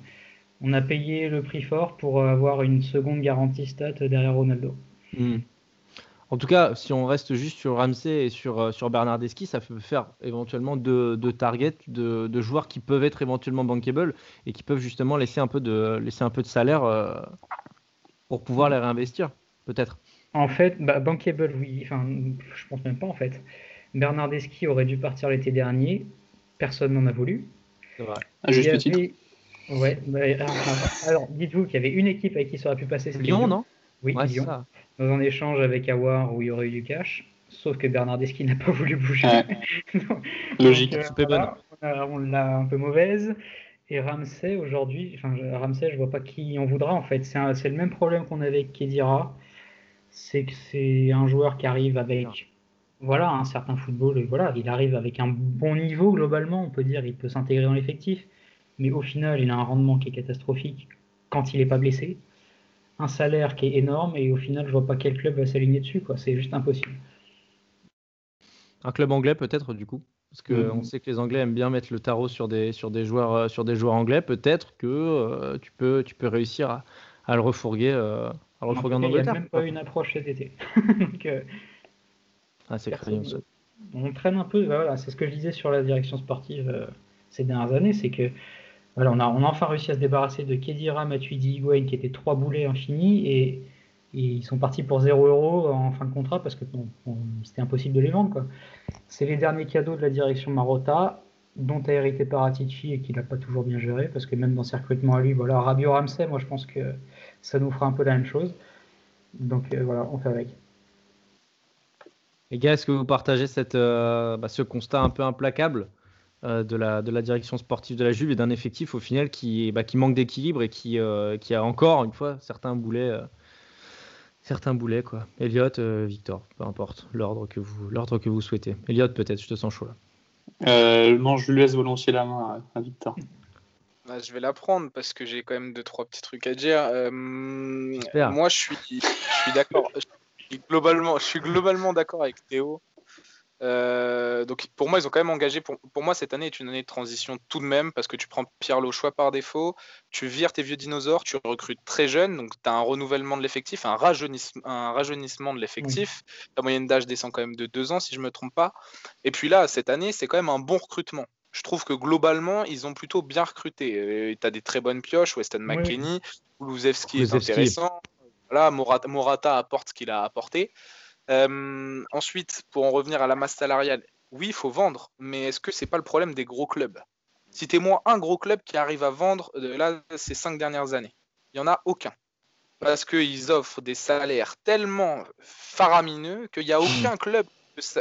On a payé le prix fort pour avoir une seconde garantie stat derrière Ronaldo. Mm. En tout cas, si on reste juste sur Ramsey et sur, euh, sur Bernardeschi, ça peut faire éventuellement deux, targets de, joueurs qui peuvent être éventuellement bankable et qui peuvent justement laisser un peu de, laisser un peu de salaire euh, pour pouvoir les réinvestir, peut-être. En fait, bah, bankable, oui. Enfin, je pense même pas en fait. Bernardeschi aurait dû partir l'été dernier. Personne n'en a voulu. C'est vrai. À juste titre. Ouais, bah, alors, dites-vous qu'il y avait une équipe avec qui ça aurait pu passer. Lyon, non? Oui, Lyon dans un échange avec Awar où il y aurait eu du cash. Sauf que Bernardeschi n'a pas (laughs) voulu bouger. (laughs) Logique, euh, on, l'a un peu mauvaise. Et Ramsey, aujourd'hui, enfin, Ramsey, je vois pas qui en voudra en fait. C'est le même problème qu'on avait avec Kedira. C'est que c'est un joueur qui arrive avec voilà, un certain football. Et voilà, il arrive avec un bon niveau globalement, on peut dire. Il peut s'intégrer dans l'effectif. Mais au final, il a un rendement qui est catastrophique quand il n'est pas blessé un salaire qui est énorme et au final, je vois pas quel club va s'aligner dessus. Quoi. C'est juste impossible. Un club anglais peut-être du coup? Parce qu'on mm. on sait que les Anglais aiment bien mettre le tarot sur des, sur des, joueurs, euh, sur des joueurs anglais. Peut-être que euh, tu, peux, tu peux réussir à, à le refourguer, euh, à le refourguer en, Angleterre. Il n'y a même pas une approche cet été. (laughs) Donc, ah, c'est On traîne un peu, voilà, c'est ce que je disais sur la direction sportive ces dernières années, c'est que voilà, on, a, enfin réussi à se débarrasser de Kedira, Matuidi, Higuain, qui étaient trois boulets infinis, et, ils sont partis pour 0 euros en fin de contrat parce que c'était impossible de les vendre. C'est les derniers cadeaux de la direction Marotta, dont a hérité Paratici et qu'il n'a pas toujours bien géré, parce que même dans ses recrutements à lui, voilà, Rabio Ramsey, moi je pense que ça nous fera un peu la même chose. Donc euh, voilà, on fait avec. Les gars, est-ce que vous partagez euh, bah, ce constat un peu implacable? De, la, de la direction sportive de la Juve et d'un effectif au final qui, bah, qui manque d'équilibre et qui, euh, qui a encore une fois certains boulets. Euh, certains boulets quoi. Elliot, Victor, peu importe l'ordre que vous l'ordre que vous souhaitez. Elliot peut-être, je te sens chaud là. non, je lui laisse volontiers la main à, Victor. Bah, je vais la prendre parce que j'ai quand même deux trois petits trucs à dire. moi, je suis, je suis d'accord. globalement, je suis globalement d'accord avec Théo. Euh, donc pour moi, ils ont quand même engagé. Pour, moi, cette année est une année de transition tout de même parce que tu prends Pierre Le choix par défaut, tu vires tes vieux dinosaures, tu recrutes très jeune, donc tu as un renouvellement de l'effectif, un, rajeunissement, un rajeunissement de l'effectif. La moyenne d'âge descend quand même de deux ans, si je me trompe pas. Et puis là, cette année, c'est quand même un bon recrutement. Je trouve que globalement, ils ont plutôt bien recruté. Tu as des très bonnes pioches, Weston oui. est intéressant. Voilà, Morata apporte ce qu'il a apporté. Euh, ensuite, pour en revenir à la masse salariale, oui, il faut vendre, mais est-ce que c'est pas le problème des gros clubs? Citez-moi un gros club qui arrive à vendre euh, là ces cinq dernières années. Il n'y en a aucun. Parce qu'ils offrent des salaires tellement faramineux qu'il n'y a (clears throat) aucun club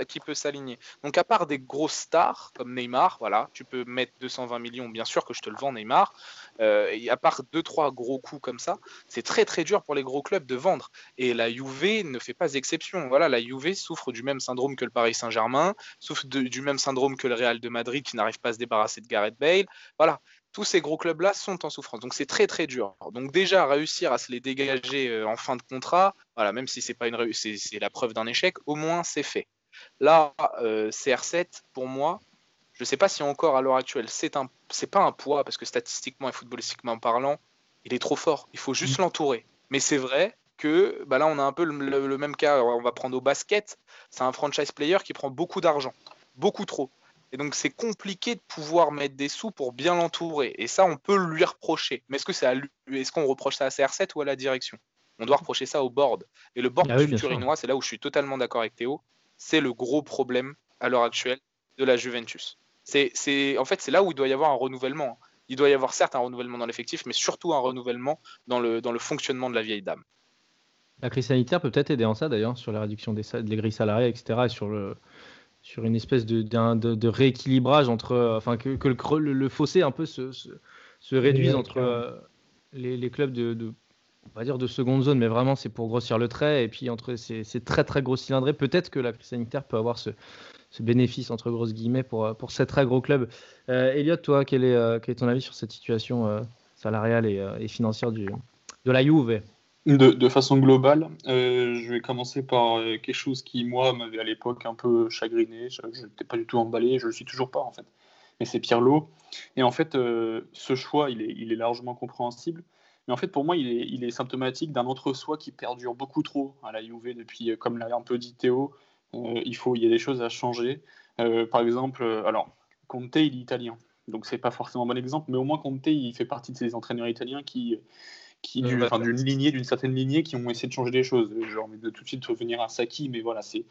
qui peut s'aligner. Donc à part des grosses stars comme Neymar, voilà, tu peux mettre 220 millions, bien sûr que je te le vends Neymar. Euh, et à part deux trois gros coups comme ça, c'est très très dur pour les gros clubs de vendre. Et la Juve ne fait pas exception. Voilà, la Juve souffre du même syndrome que le Paris Saint-Germain, souffre du même syndrome que le Real de Madrid qui n'arrive pas à se débarrasser de Gareth Bale. Voilà, tous ces gros clubs-là sont en souffrance. Donc c'est très très dur. Donc déjà réussir à se les dégager euh, en fin de contrat, voilà, même si c'est pas une c'est la preuve d'un échec, au moins c'est fait. Là, euh, CR7, pour moi, je ne sais pas si encore à l'heure actuelle, c'est un, c'est pas un poids parce que statistiquement et footballistiquement parlant, il est trop fort. Il faut juste mm. l'entourer. Mais c'est vrai que bah là, on a un peu le, même cas. On va prendre au basket. C'est un franchise player qui prend beaucoup d'argent, beaucoup trop. Et donc, c'est compliqué de pouvoir mettre des sous pour bien l'entourer. Et ça, on peut lui reprocher. Mais est-ce que c'est à lui, est-ce qu'on reproche ça à CR7 ou à la direction? On doit reprocher ça au board. Et le board ah turinois, c'est là où je suis totalement d'accord avec Théo. C'est le gros problème à l'heure actuelle de la Juventus. C'est, en fait, c'est là où il doit y avoir un renouvellement. Il doit y avoir certes un renouvellement dans l'effectif, mais surtout un renouvellement dans le, dans le fonctionnement de la vieille dame. La crise sanitaire peut peut-être aider en ça d'ailleurs, sur la réduction des, des grilles salariales, etc. Et sur le, sur une espèce de, de, rééquilibrage entre, enfin que, que le, le, fossé un peu se, se, réduise entre euh, les, les, clubs de, de, on va dire de seconde zone, mais vraiment c'est pour grossir le trait et puis entre ces, très très gros cylindrés, peut-être que la crise sanitaire peut avoir ce, ce bénéfice entre grosses guillemets pour, pour ces très gros clubs. Euh, toi, quel est, euh, quel est ton avis sur cette situation euh, salariale et, financière de la Juve? De, façon globale, je vais commencer par quelque chose qui, moi, m'avait à l'époque un peu chagriné. Je n'étais pas du tout emballé, je ne le suis toujours pas en fait. Mais c'est Pirlo. Et en fait, ce choix, il est, largement compréhensible. Mais en fait, pour moi, il est, il est symptomatique d'un entre-soi qui perdure beaucoup trop à la Juve depuis, comme l'a un peu dit Théo, euh, il, faut, il y a des choses à changer. Euh, par exemple, euh, alors, Conte, il est italien. Donc, c'est pas forcément un bon exemple, mais au moins Conte, il fait partie de ces entraîneurs italiens qui, qui d'une lignée, d'une certaine lignée, qui ont essayé de changer les choses. J'ai envie de tout de suite revenir à Saki, mais voilà, c'est.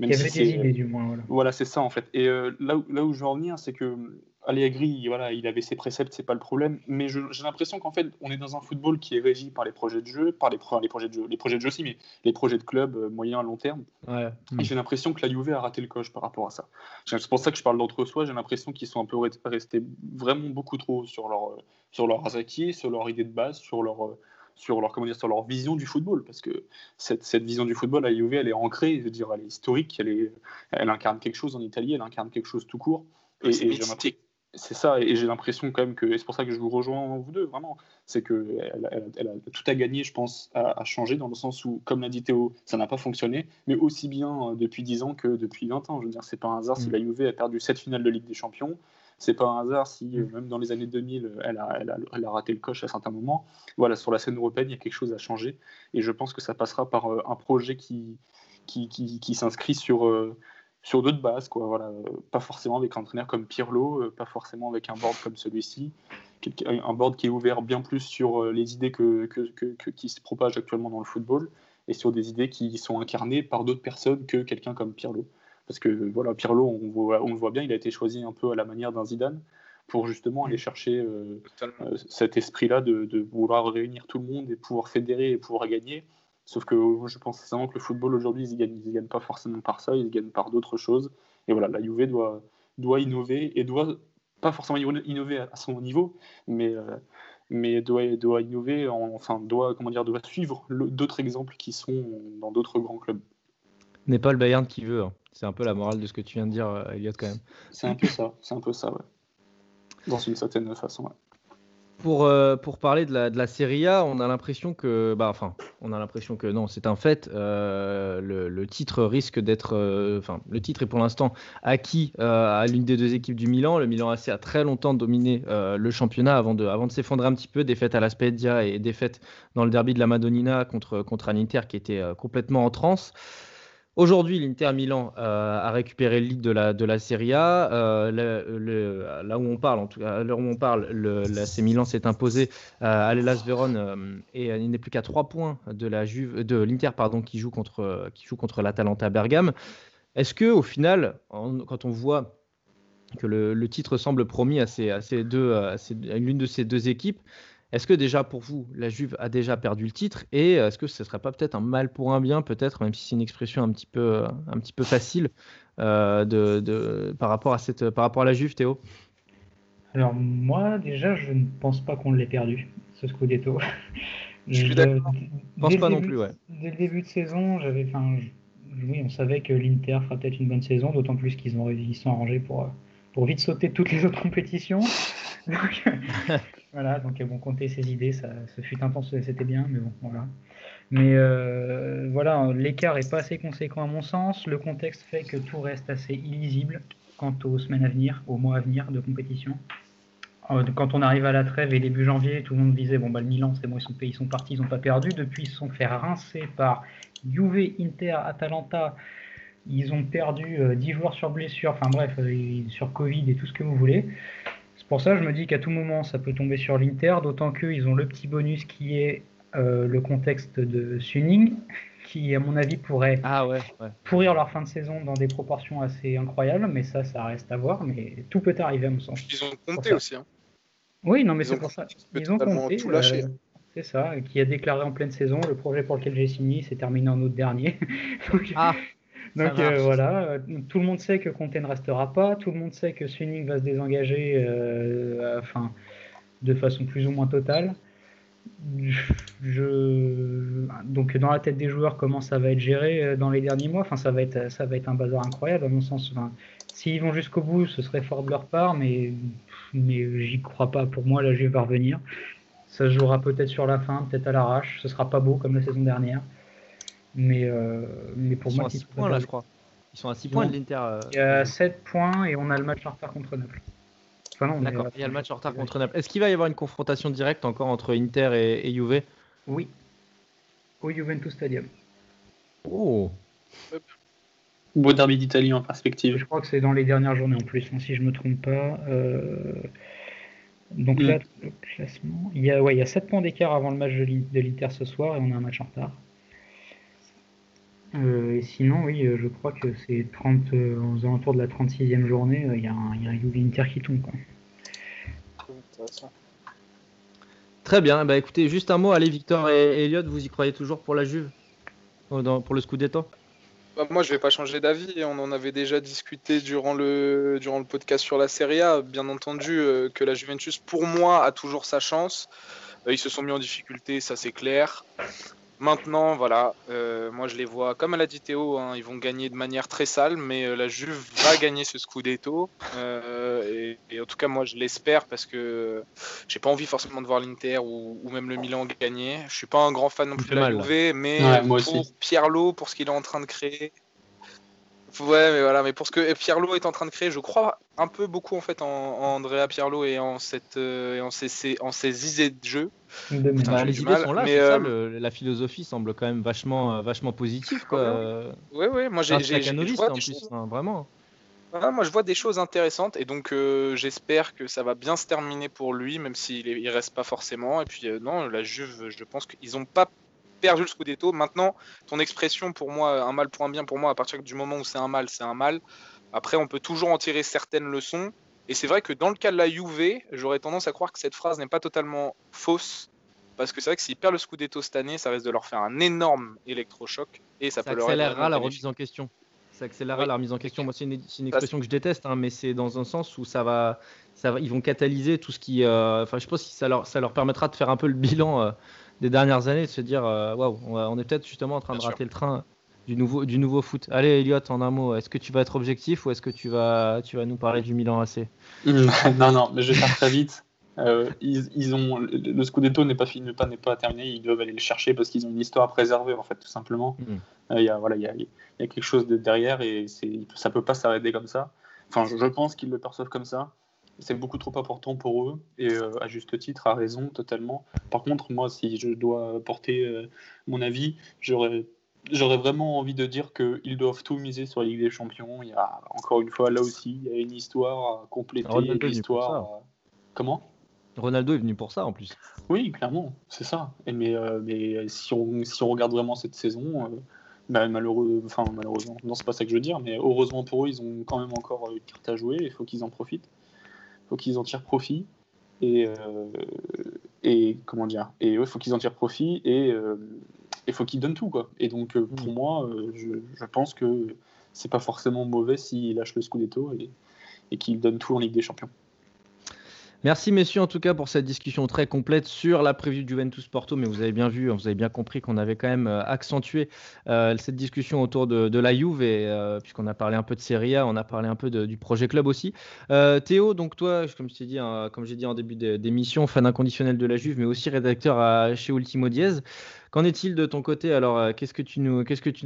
Même il y avait des idées, du moins. Voilà, voilà c'est ça, en fait. Et là, où, là où je veux en venir, c'est que Allegri, voilà, il avait ses préceptes, c'est pas le problème. Mais j'ai l'impression qu'en fait, on est dans un football qui est régi par les projets de jeu, par les, les projets de jeu, les projets de jeu aussi, mais les projets de club euh, moyen à long terme. Et j'ai l'impression que la Juve a raté le coche par rapport à ça. C'est pour ça que je parle d'entre-soi. J'ai l'impression qu'ils sont un peu restés vraiment beaucoup trop sur leur sur leur acquis, sur leur idée de base, sur leur sur leur comment dire sur leur vision du football parce que cette, cette vision du football à Juve elle est ancrée je veux dire elle est historique elle est elle incarne quelque chose en Italie elle incarne quelque chose tout court et, et c'est ça, et j'ai l'impression quand même que, et c'est pour ça que je vous rejoins vous deux, vraiment, c'est qu'elle elle, elle, a tout à gagner, je pense, à, changer, dans le sens où, comme l'a dit Théo, ça n'a pas fonctionné, mais aussi bien euh, depuis 10 ans que depuis 20 ans. Je veux dire, c'est pas un hasard si mm. la Juve a perdu 7 finales de Ligue des Champions, c'est pas un hasard si, euh, mm. même dans les années 2000, elle a, elle, a, elle a, raté le coche à certains moments. Voilà, sur la scène européenne, il y a quelque chose à changer, et je pense que ça passera par euh, un projet qui, qui, qui, qui s'inscrit sur sur d'autres bases, quoi. Voilà, pas forcément avec un entraîneur comme Pirlo, euh, pas forcément avec un board comme celui-ci, un board qui est ouvert bien plus sur euh, les idées que, que, qui se propagent actuellement dans le football et sur des idées qui sont incarnées par d'autres personnes que quelqu'un comme Pirlo. Parce que voilà, Pirlo, on, voit, on le voit bien, il a été choisi un peu à la manière d'un Zidane pour justement aller chercher euh, cet esprit-là de, de, vouloir réunir tout le monde et pouvoir fédérer et pouvoir gagner. Sauf que je pense sincèrement que le football aujourd'hui, ils ne gagnent, pas forcément par ça, ils gagnent par d'autres choses. Et voilà, la Juve doit, doit innover et doit pas forcément innover à son niveau, mais, euh, mais doit, doit innover, enfin, doit, comment dire, doit suivre d'autres exemples qui sont dans d'autres grands clubs. N'est pas le Bayern qui veut. Hein. C'est un peu la morale de ce que tu viens de dire, euh, Elliot, quand même. C'est un peu ça, c'est un peu ça, ouais. Dans une certaine façon, ouais pour, euh, pour parler de la, Serie A, on a l'impression que, bah, enfin, on a l'impression que non, c'est un fait. Euh, le, titre risque d'être, euh, enfin, le titre est pour l'instant acquis à l'une des deux équipes du Milan. Le Milan AC a très longtemps dominé le championnat avant de, avant de s'effondrer un petit peu. Défaite à la Spezia et défaite dans le derby de la Madonnina contre, contre un Inter qui était complètement en transe. Aujourd'hui, l'Inter Milan euh, a récupéré le lead de la, de la Serie A. Euh, là où on parle, en tout cas, à où on parle, l'AC Milan s'est imposé euh, à l'Elas Vérone et il n'est plus qu'à 3 points de l'Inter qui joue contre qui joue contre l'Atalanta Bergame. Est-ce que au final, quand on voit que le, titre semble promis à, à, l'une de ces deux équipes, est-ce que déjà pour vous, la Juve a déjà perdu le titre et est-ce que ce serait pas peut-être un mal pour un bien, peut-être, même si c'est une expression un petit peu, un petit peu facile euh, de, par, rapport à cette, par rapport à la Juve, Théo? Alors moi, déjà, je ne pense pas qu'on l'ait perdu, ce Scudetto. (laughs) Je suis d'accord. pense pas non plus, ouais. Dès le début de saison, j'avais, enfin, oui, on savait que l'Inter fera peut-être une bonne saison, d'autant plus qu'ils ont ils sont arrangés pour, pour vite sauter toutes les autres compétitions. (laughs) voilà, donc bon, compter ses idées, ça, ce fut intense, c'était bien, mais bon, voilà. Mais euh, voilà, l'écart est pas assez conséquent à mon sens. Le contexte fait que tout reste assez illisible quant aux semaines à venir, aux mois à venir de compétition. Euh, quand on arrive à la trêve et début janvier, tout le monde disait bon bah le Milan c'est bon ils sont ils sont partis, ils n'ont pas perdu. Depuis ils se sont fait rincer par Juve, Inter, Atalanta. Ils ont perdu 10 euh, joueurs sur blessure, enfin bref, sur Covid et tout ce que vous voulez. Pour ça que je me dis qu'à tout moment ça peut tomber sur l'Inter, d'autant qu'ils ont le petit bonus qui est euh, le contexte de Suning, (laughs) qui, à mon avis, pourrait ah pourrir leur fin de saison dans des proportions assez incroyables, mais ça, ça reste à voir. Mais tout peut arriver, à mon sens. Ils ont compté aussi. Hein. Oui, non, mais c'est pour ça. Ils ont compté. Tout lâché. Euh, c'est ça, qui a déclaré en pleine saison le projet pour lequel j'ai signé s'est terminé en août dernier. (laughs) donc, ah, (laughs) donc euh, voilà, tout le monde sait que Conte ne restera pas, tout le monde sait que Suning va se désengager enfin, de façon plus ou moins totale je, donc dans la tête des joueurs, comment ça va être géré euh, dans les derniers mois? Enfin, ça va être, ça va être un bazar incroyable à mon sens. S'ils vont jusqu'au bout, ce serait fort de leur part, mais, mais j'y crois pas. Pour moi, la Juve va revenir. Ça se jouera peut-être sur la fin, peut-être à l'arrache. Ce sera pas beau comme la saison dernière. Mais, euh, mais pour Ils moi, sont à 6 points là, je crois. Ils sont à 6 points de l'Inter. Euh, Il y a 7 points et on a le match en retard contre Naples. D'accord, il y a le match en retard contre Naples. Est-ce qu'il va y avoir une confrontation directe encore entre Inter et, Juve? Oui. Au Juventus Stadium. Oh Beau derby d'Italie en perspective. Je crois que c'est dans les dernières journées en plus, hein, si je ne me trompe pas. Euh, donc là, mm. le classement. Il y, a, ouais, il y a 7 points d'écart avant le match de l'Inter ce soir et on a un match en retard. Euh, et sinon, oui, euh, je crois que c'est 30, aux alentours de la 36e journée, il y, a un, y Juve Inter qui tombe. Quoi. Très bien. Bah, écoutez, juste un mot. Allez, Victor et Elliot, vous y croyez toujours pour la Juve? Pour le Scudetto bah, Moi, je vais pas changer d'avis. On en avait déjà discuté durant le, durant le podcast sur la Serie A. Bien entendu, euh, que la Juventus, pour moi, a toujours sa chance. Euh, ils se sont mis en difficulté, ça c'est clair. Maintenant, voilà, euh, moi je les vois, comme elle a dit Théo, hein, ils vont gagner de manière très sale, mais euh, la Juve va (laughs) gagner ce Scudetto. Euh, et, en tout cas, moi je l'espère parce que j'ai pas envie forcément de voir l'Inter ou, même le Milan gagner. Je suis pas un grand fan non plus de la Juve, mais pour Pierlo, pour ce qu'il est en train de créer, Ouais, mais voilà, mais pour ce que Pierlo est en train de créer, je crois un peu beaucoup en fait en, Andrea Pierlo et en cette euh, en ses, en ses idées de jeu. Bah, les idées sont là, mais ça, euh, la philosophie semble quand même vachement euh, vachement positive quoi. Ouais, ouais, moi j'ai j'ai en plus, hein, vraiment. moi je vois des choses intéressantes et donc j'espère que ça va bien se terminer pour lui, même s'il il reste pas forcément. Et puis non, la Juve, je pense qu'ils ont pas perdu le Scudetto. Maintenant, ton expression, pour moi, un mal pour un bien, pour moi, à partir du moment où c'est un mal, c'est un mal. Après, on peut toujours en tirer certaines leçons. Et c'est vrai que dans le cas de la Juve, j'aurais tendance à croire que cette phrase n'est pas totalement fausse. Parce que c'est vrai que s'ils perdent le Scudetto cette année, ça risque de leur faire un énorme électrochoc. Et ça, peut leur accélérera la remise en question. Ça accélérera la remise en question. Moi, c'est une, expression que je déteste, hein, mais c'est dans un sens où ça va, ça va, ils vont catalyser tout ce qui. Euh, enfin, je pense que ça leur, ça leur permettra de faire un peu le bilan. Euh, des dernières années, de se dire euh, waouh, on est peut-être justement en train de rater le train du nouveau, du nouveau foot. Allez, Elliot, en un mot, est-ce que tu vas être objectif ou est-ce que tu vas, tu vas nous parler du Milan AC (laughs) Non, non, mais je vais faire très vite. Euh, ils, ont le Scudetto n'est pas fini, pas n'est pas terminé. Ils doivent aller le chercher parce qu'ils ont une histoire à préserver en fait, tout simplement. Mm. Euh, il y a voilà, il y, a, y a quelque chose de derrière et c'est, ça peut pas s'arrêter comme ça. Enfin, je pense qu'ils le perçoivent comme ça c'est beaucoup trop important pour eux, et euh, à juste titre, à raison, totalement. Par contre, moi, si je dois porter euh, mon avis, j'aurais J'aurais vraiment envie de dire qu'ils doivent tout miser sur la Ligue des Champions. Il y a encore une fois là aussi, il y a une histoire à compléter, une histoire. Comment? Ronaldo est venu pour ça en plus. Oui, clairement, c'est ça. mais, euh, mais si, on, si on regarde vraiment cette saison, bah, malheureux, enfin, malheureusement, non, c'est pas ça que je veux dire, mais heureusement pour eux, ils ont quand même encore une carte à jouer, il faut qu'ils en profitent, faut qu'ils en tirent profit, et, euh, et comment dire, et il faut qu'ils en tirent profit, et euh, il faut qu'ils donnent tout, quoi. Et donc, euh, pour moi, je, je, pense que c'est pas forcément mauvais s'ils lâchent le Scudetto et, et qu'ils donnent tout en Ligue des Champions. Merci messieurs en tout cas pour cette discussion très complète sur la preview du Juventus Porto, mais vous avez bien vu, vous avez bien compris qu'on avait quand même euh, accentué euh, cette discussion autour de, la Juve, euh, puisqu'on a parlé un peu de Serie A, on a parlé un peu du projet club aussi. Théo, donc toi, comme je t'ai dit, hein, j'ai dit en début d'émission, fan inconditionnel de la Juve, mais aussi rédacteur chez Ultimo Diez. Qu'en est-il de ton côté? Alors, qu'est-ce que tu nous,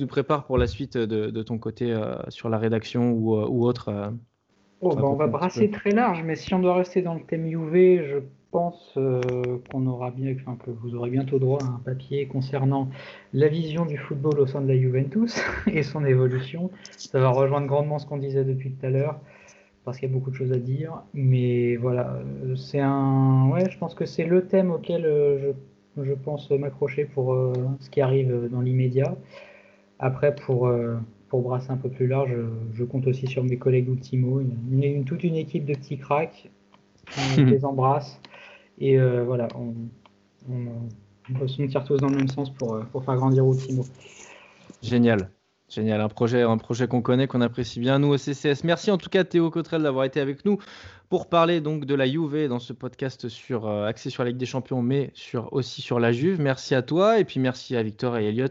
prépares pour la suite de, ton côté sur la rédaction ou autre Oh, bah, on va brasser très large, mais si on doit rester dans le thème UV, je pense euh, qu'on aura bien, enfin, que vous aurez bientôt droit à un papier concernant la vision du football au sein de la Juventus (laughs) et son évolution. Ça va rejoindre grandement ce qu'on disait depuis tout à l'heure, parce qu'il y a beaucoup de choses à dire. Mais voilà, euh, c'est un, ouais, je pense que c'est le thème auquel euh, je, je pense m'accrocher pour ce qui arrive dans l'immédiat. Après, pour pour brasser un peu plus large, je, compte aussi sur mes collègues Ultimo. A une, toute une équipe de petits cracks. On (laughs) les embrasse. Et euh, voilà, on, on, se tire tous dans le même sens pour, euh, pour faire grandir Ultimo. Génial. Génial, un projet, un projet qu'on connaît, qu'on apprécie bien, nous au CCS. Merci en tout cas Théo Cotrel d'avoir été avec nous pour parler donc de la Juve dans ce podcast sur euh, axé sur la Ligue des Champions, mais sur, aussi sur la Juve. Merci à toi et puis merci à Victor et Elliot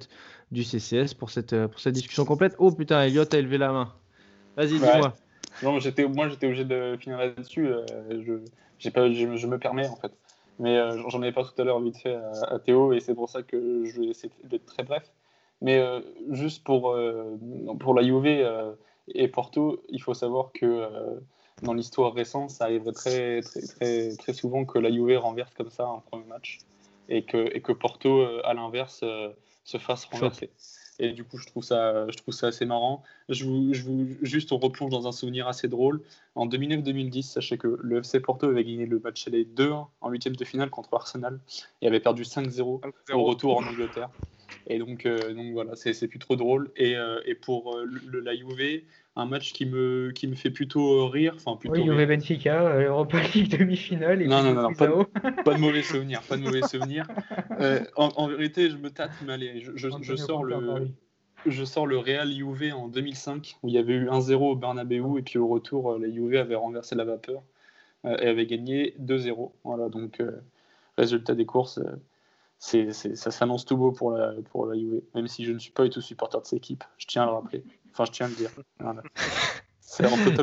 du CCS pour cette, euh, pour cette discussion complète. Oh putain, Elliot a élevé la main. Vas-y, dis-moi. Non, j'étais, moi j'étais obligé de finir là-dessus. Euh, je, pas, je, me permets en fait. Mais euh, j'en avais pas tout à l'heure vite fait à, Théo et c'est pour ça que je vais essayer d'être très bref. Mais juste pour, pour la Juve et Porto, il faut savoir que dans l'histoire récente, ça arriverait très, très, très, très souvent que la Juve renverse comme ça un premier match et que, et que Porto, à l'inverse, se fasse renverser. Et du coup, je trouve ça, je trouve ça assez marrant. Je vous, je vous, juste, on replonge dans un souvenir assez drôle. En 2009-2010, sachez que le FC Porto avait gagné le match les 2-1 en huitième de finale contre Arsenal et avait perdu 5-0 au retour en Angleterre. Et donc, euh, donc voilà, c'est plus trop drôle. Et, euh, et pour euh, le, la Juve, un match qui me, qui me fait plutôt rire. Enfin, plutôt oui, Juve Benfica, Europa (laughs) League demi-finale. Non, non, non, pas, de mauvais souvenirs. Pas de mauvais souvenirs. (laughs) en, en, vérité, je me tâte, mais allez, je, je, je sors le. Je sors le Real Juve en 2005, où il y avait eu 1-0 au Bernabeu, et puis au retour, la Juve avait renversé la vapeur et avait gagné 2-0. Voilà, donc résultat des courses, c'est, ça s'annonce tout beau pour la, pour la Juve, même si je ne suis pas du tout supporter de cette équipe. Je tiens à le rappeler. Enfin, je tiens à le dire.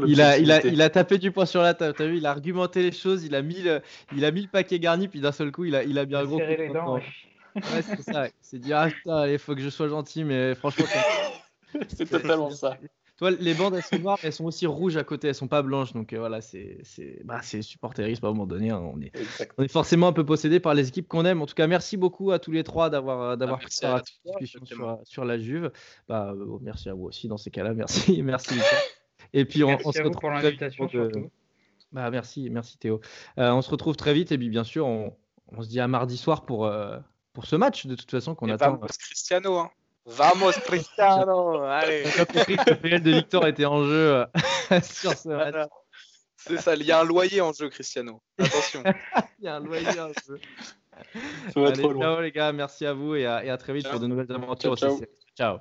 il, a, il, a, il a tapé du poing sur la table, as vu, il a argumenté les choses, il a mis le, il a mis le paquet garni, puis d'un seul coup, il a, il a bien gros. Les dents, ouais. ouais c'est ça. C'est dire, ah putain, il faut que je sois gentil, mais franchement. (laughs) c'est totalement ça les bandes, elles sont noires, mais elles sont aussi rouges à côté, elles sont pas blanches. Donc euh, voilà, c'est bah, supporterisme à un moment donné. Hein. on, est, on, est, forcément un peu possédé par les équipes qu'on aime. En tout cas, merci beaucoup à tous les trois d'avoir euh, d'avoir ah, pris la discussion sur, sur, la Juve. Bah, euh, merci à vous aussi dans ces cas-là. Merci, (laughs) merci. Et puis on, se retrouve pour l'invitation. Bah, merci, merci Théo. on se retrouve très vite et puis bien sûr, on, on se dit à mardi soir pour, pour ce match de toute façon qu'on attend. Cristiano. Hein. Vamos Cristiano Allez J'ai compris que le PL de Victor était en jeu euh, (laughs) sur ce match. C'est ça, il y a un loyer en jeu, Cristiano. Attention. (laughs) il y a un loyer en jeu. Allez, ciao les gars, merci à vous et à, et à très vite ciao. pour de nouvelles aventures. Ciao. ciao. ciao.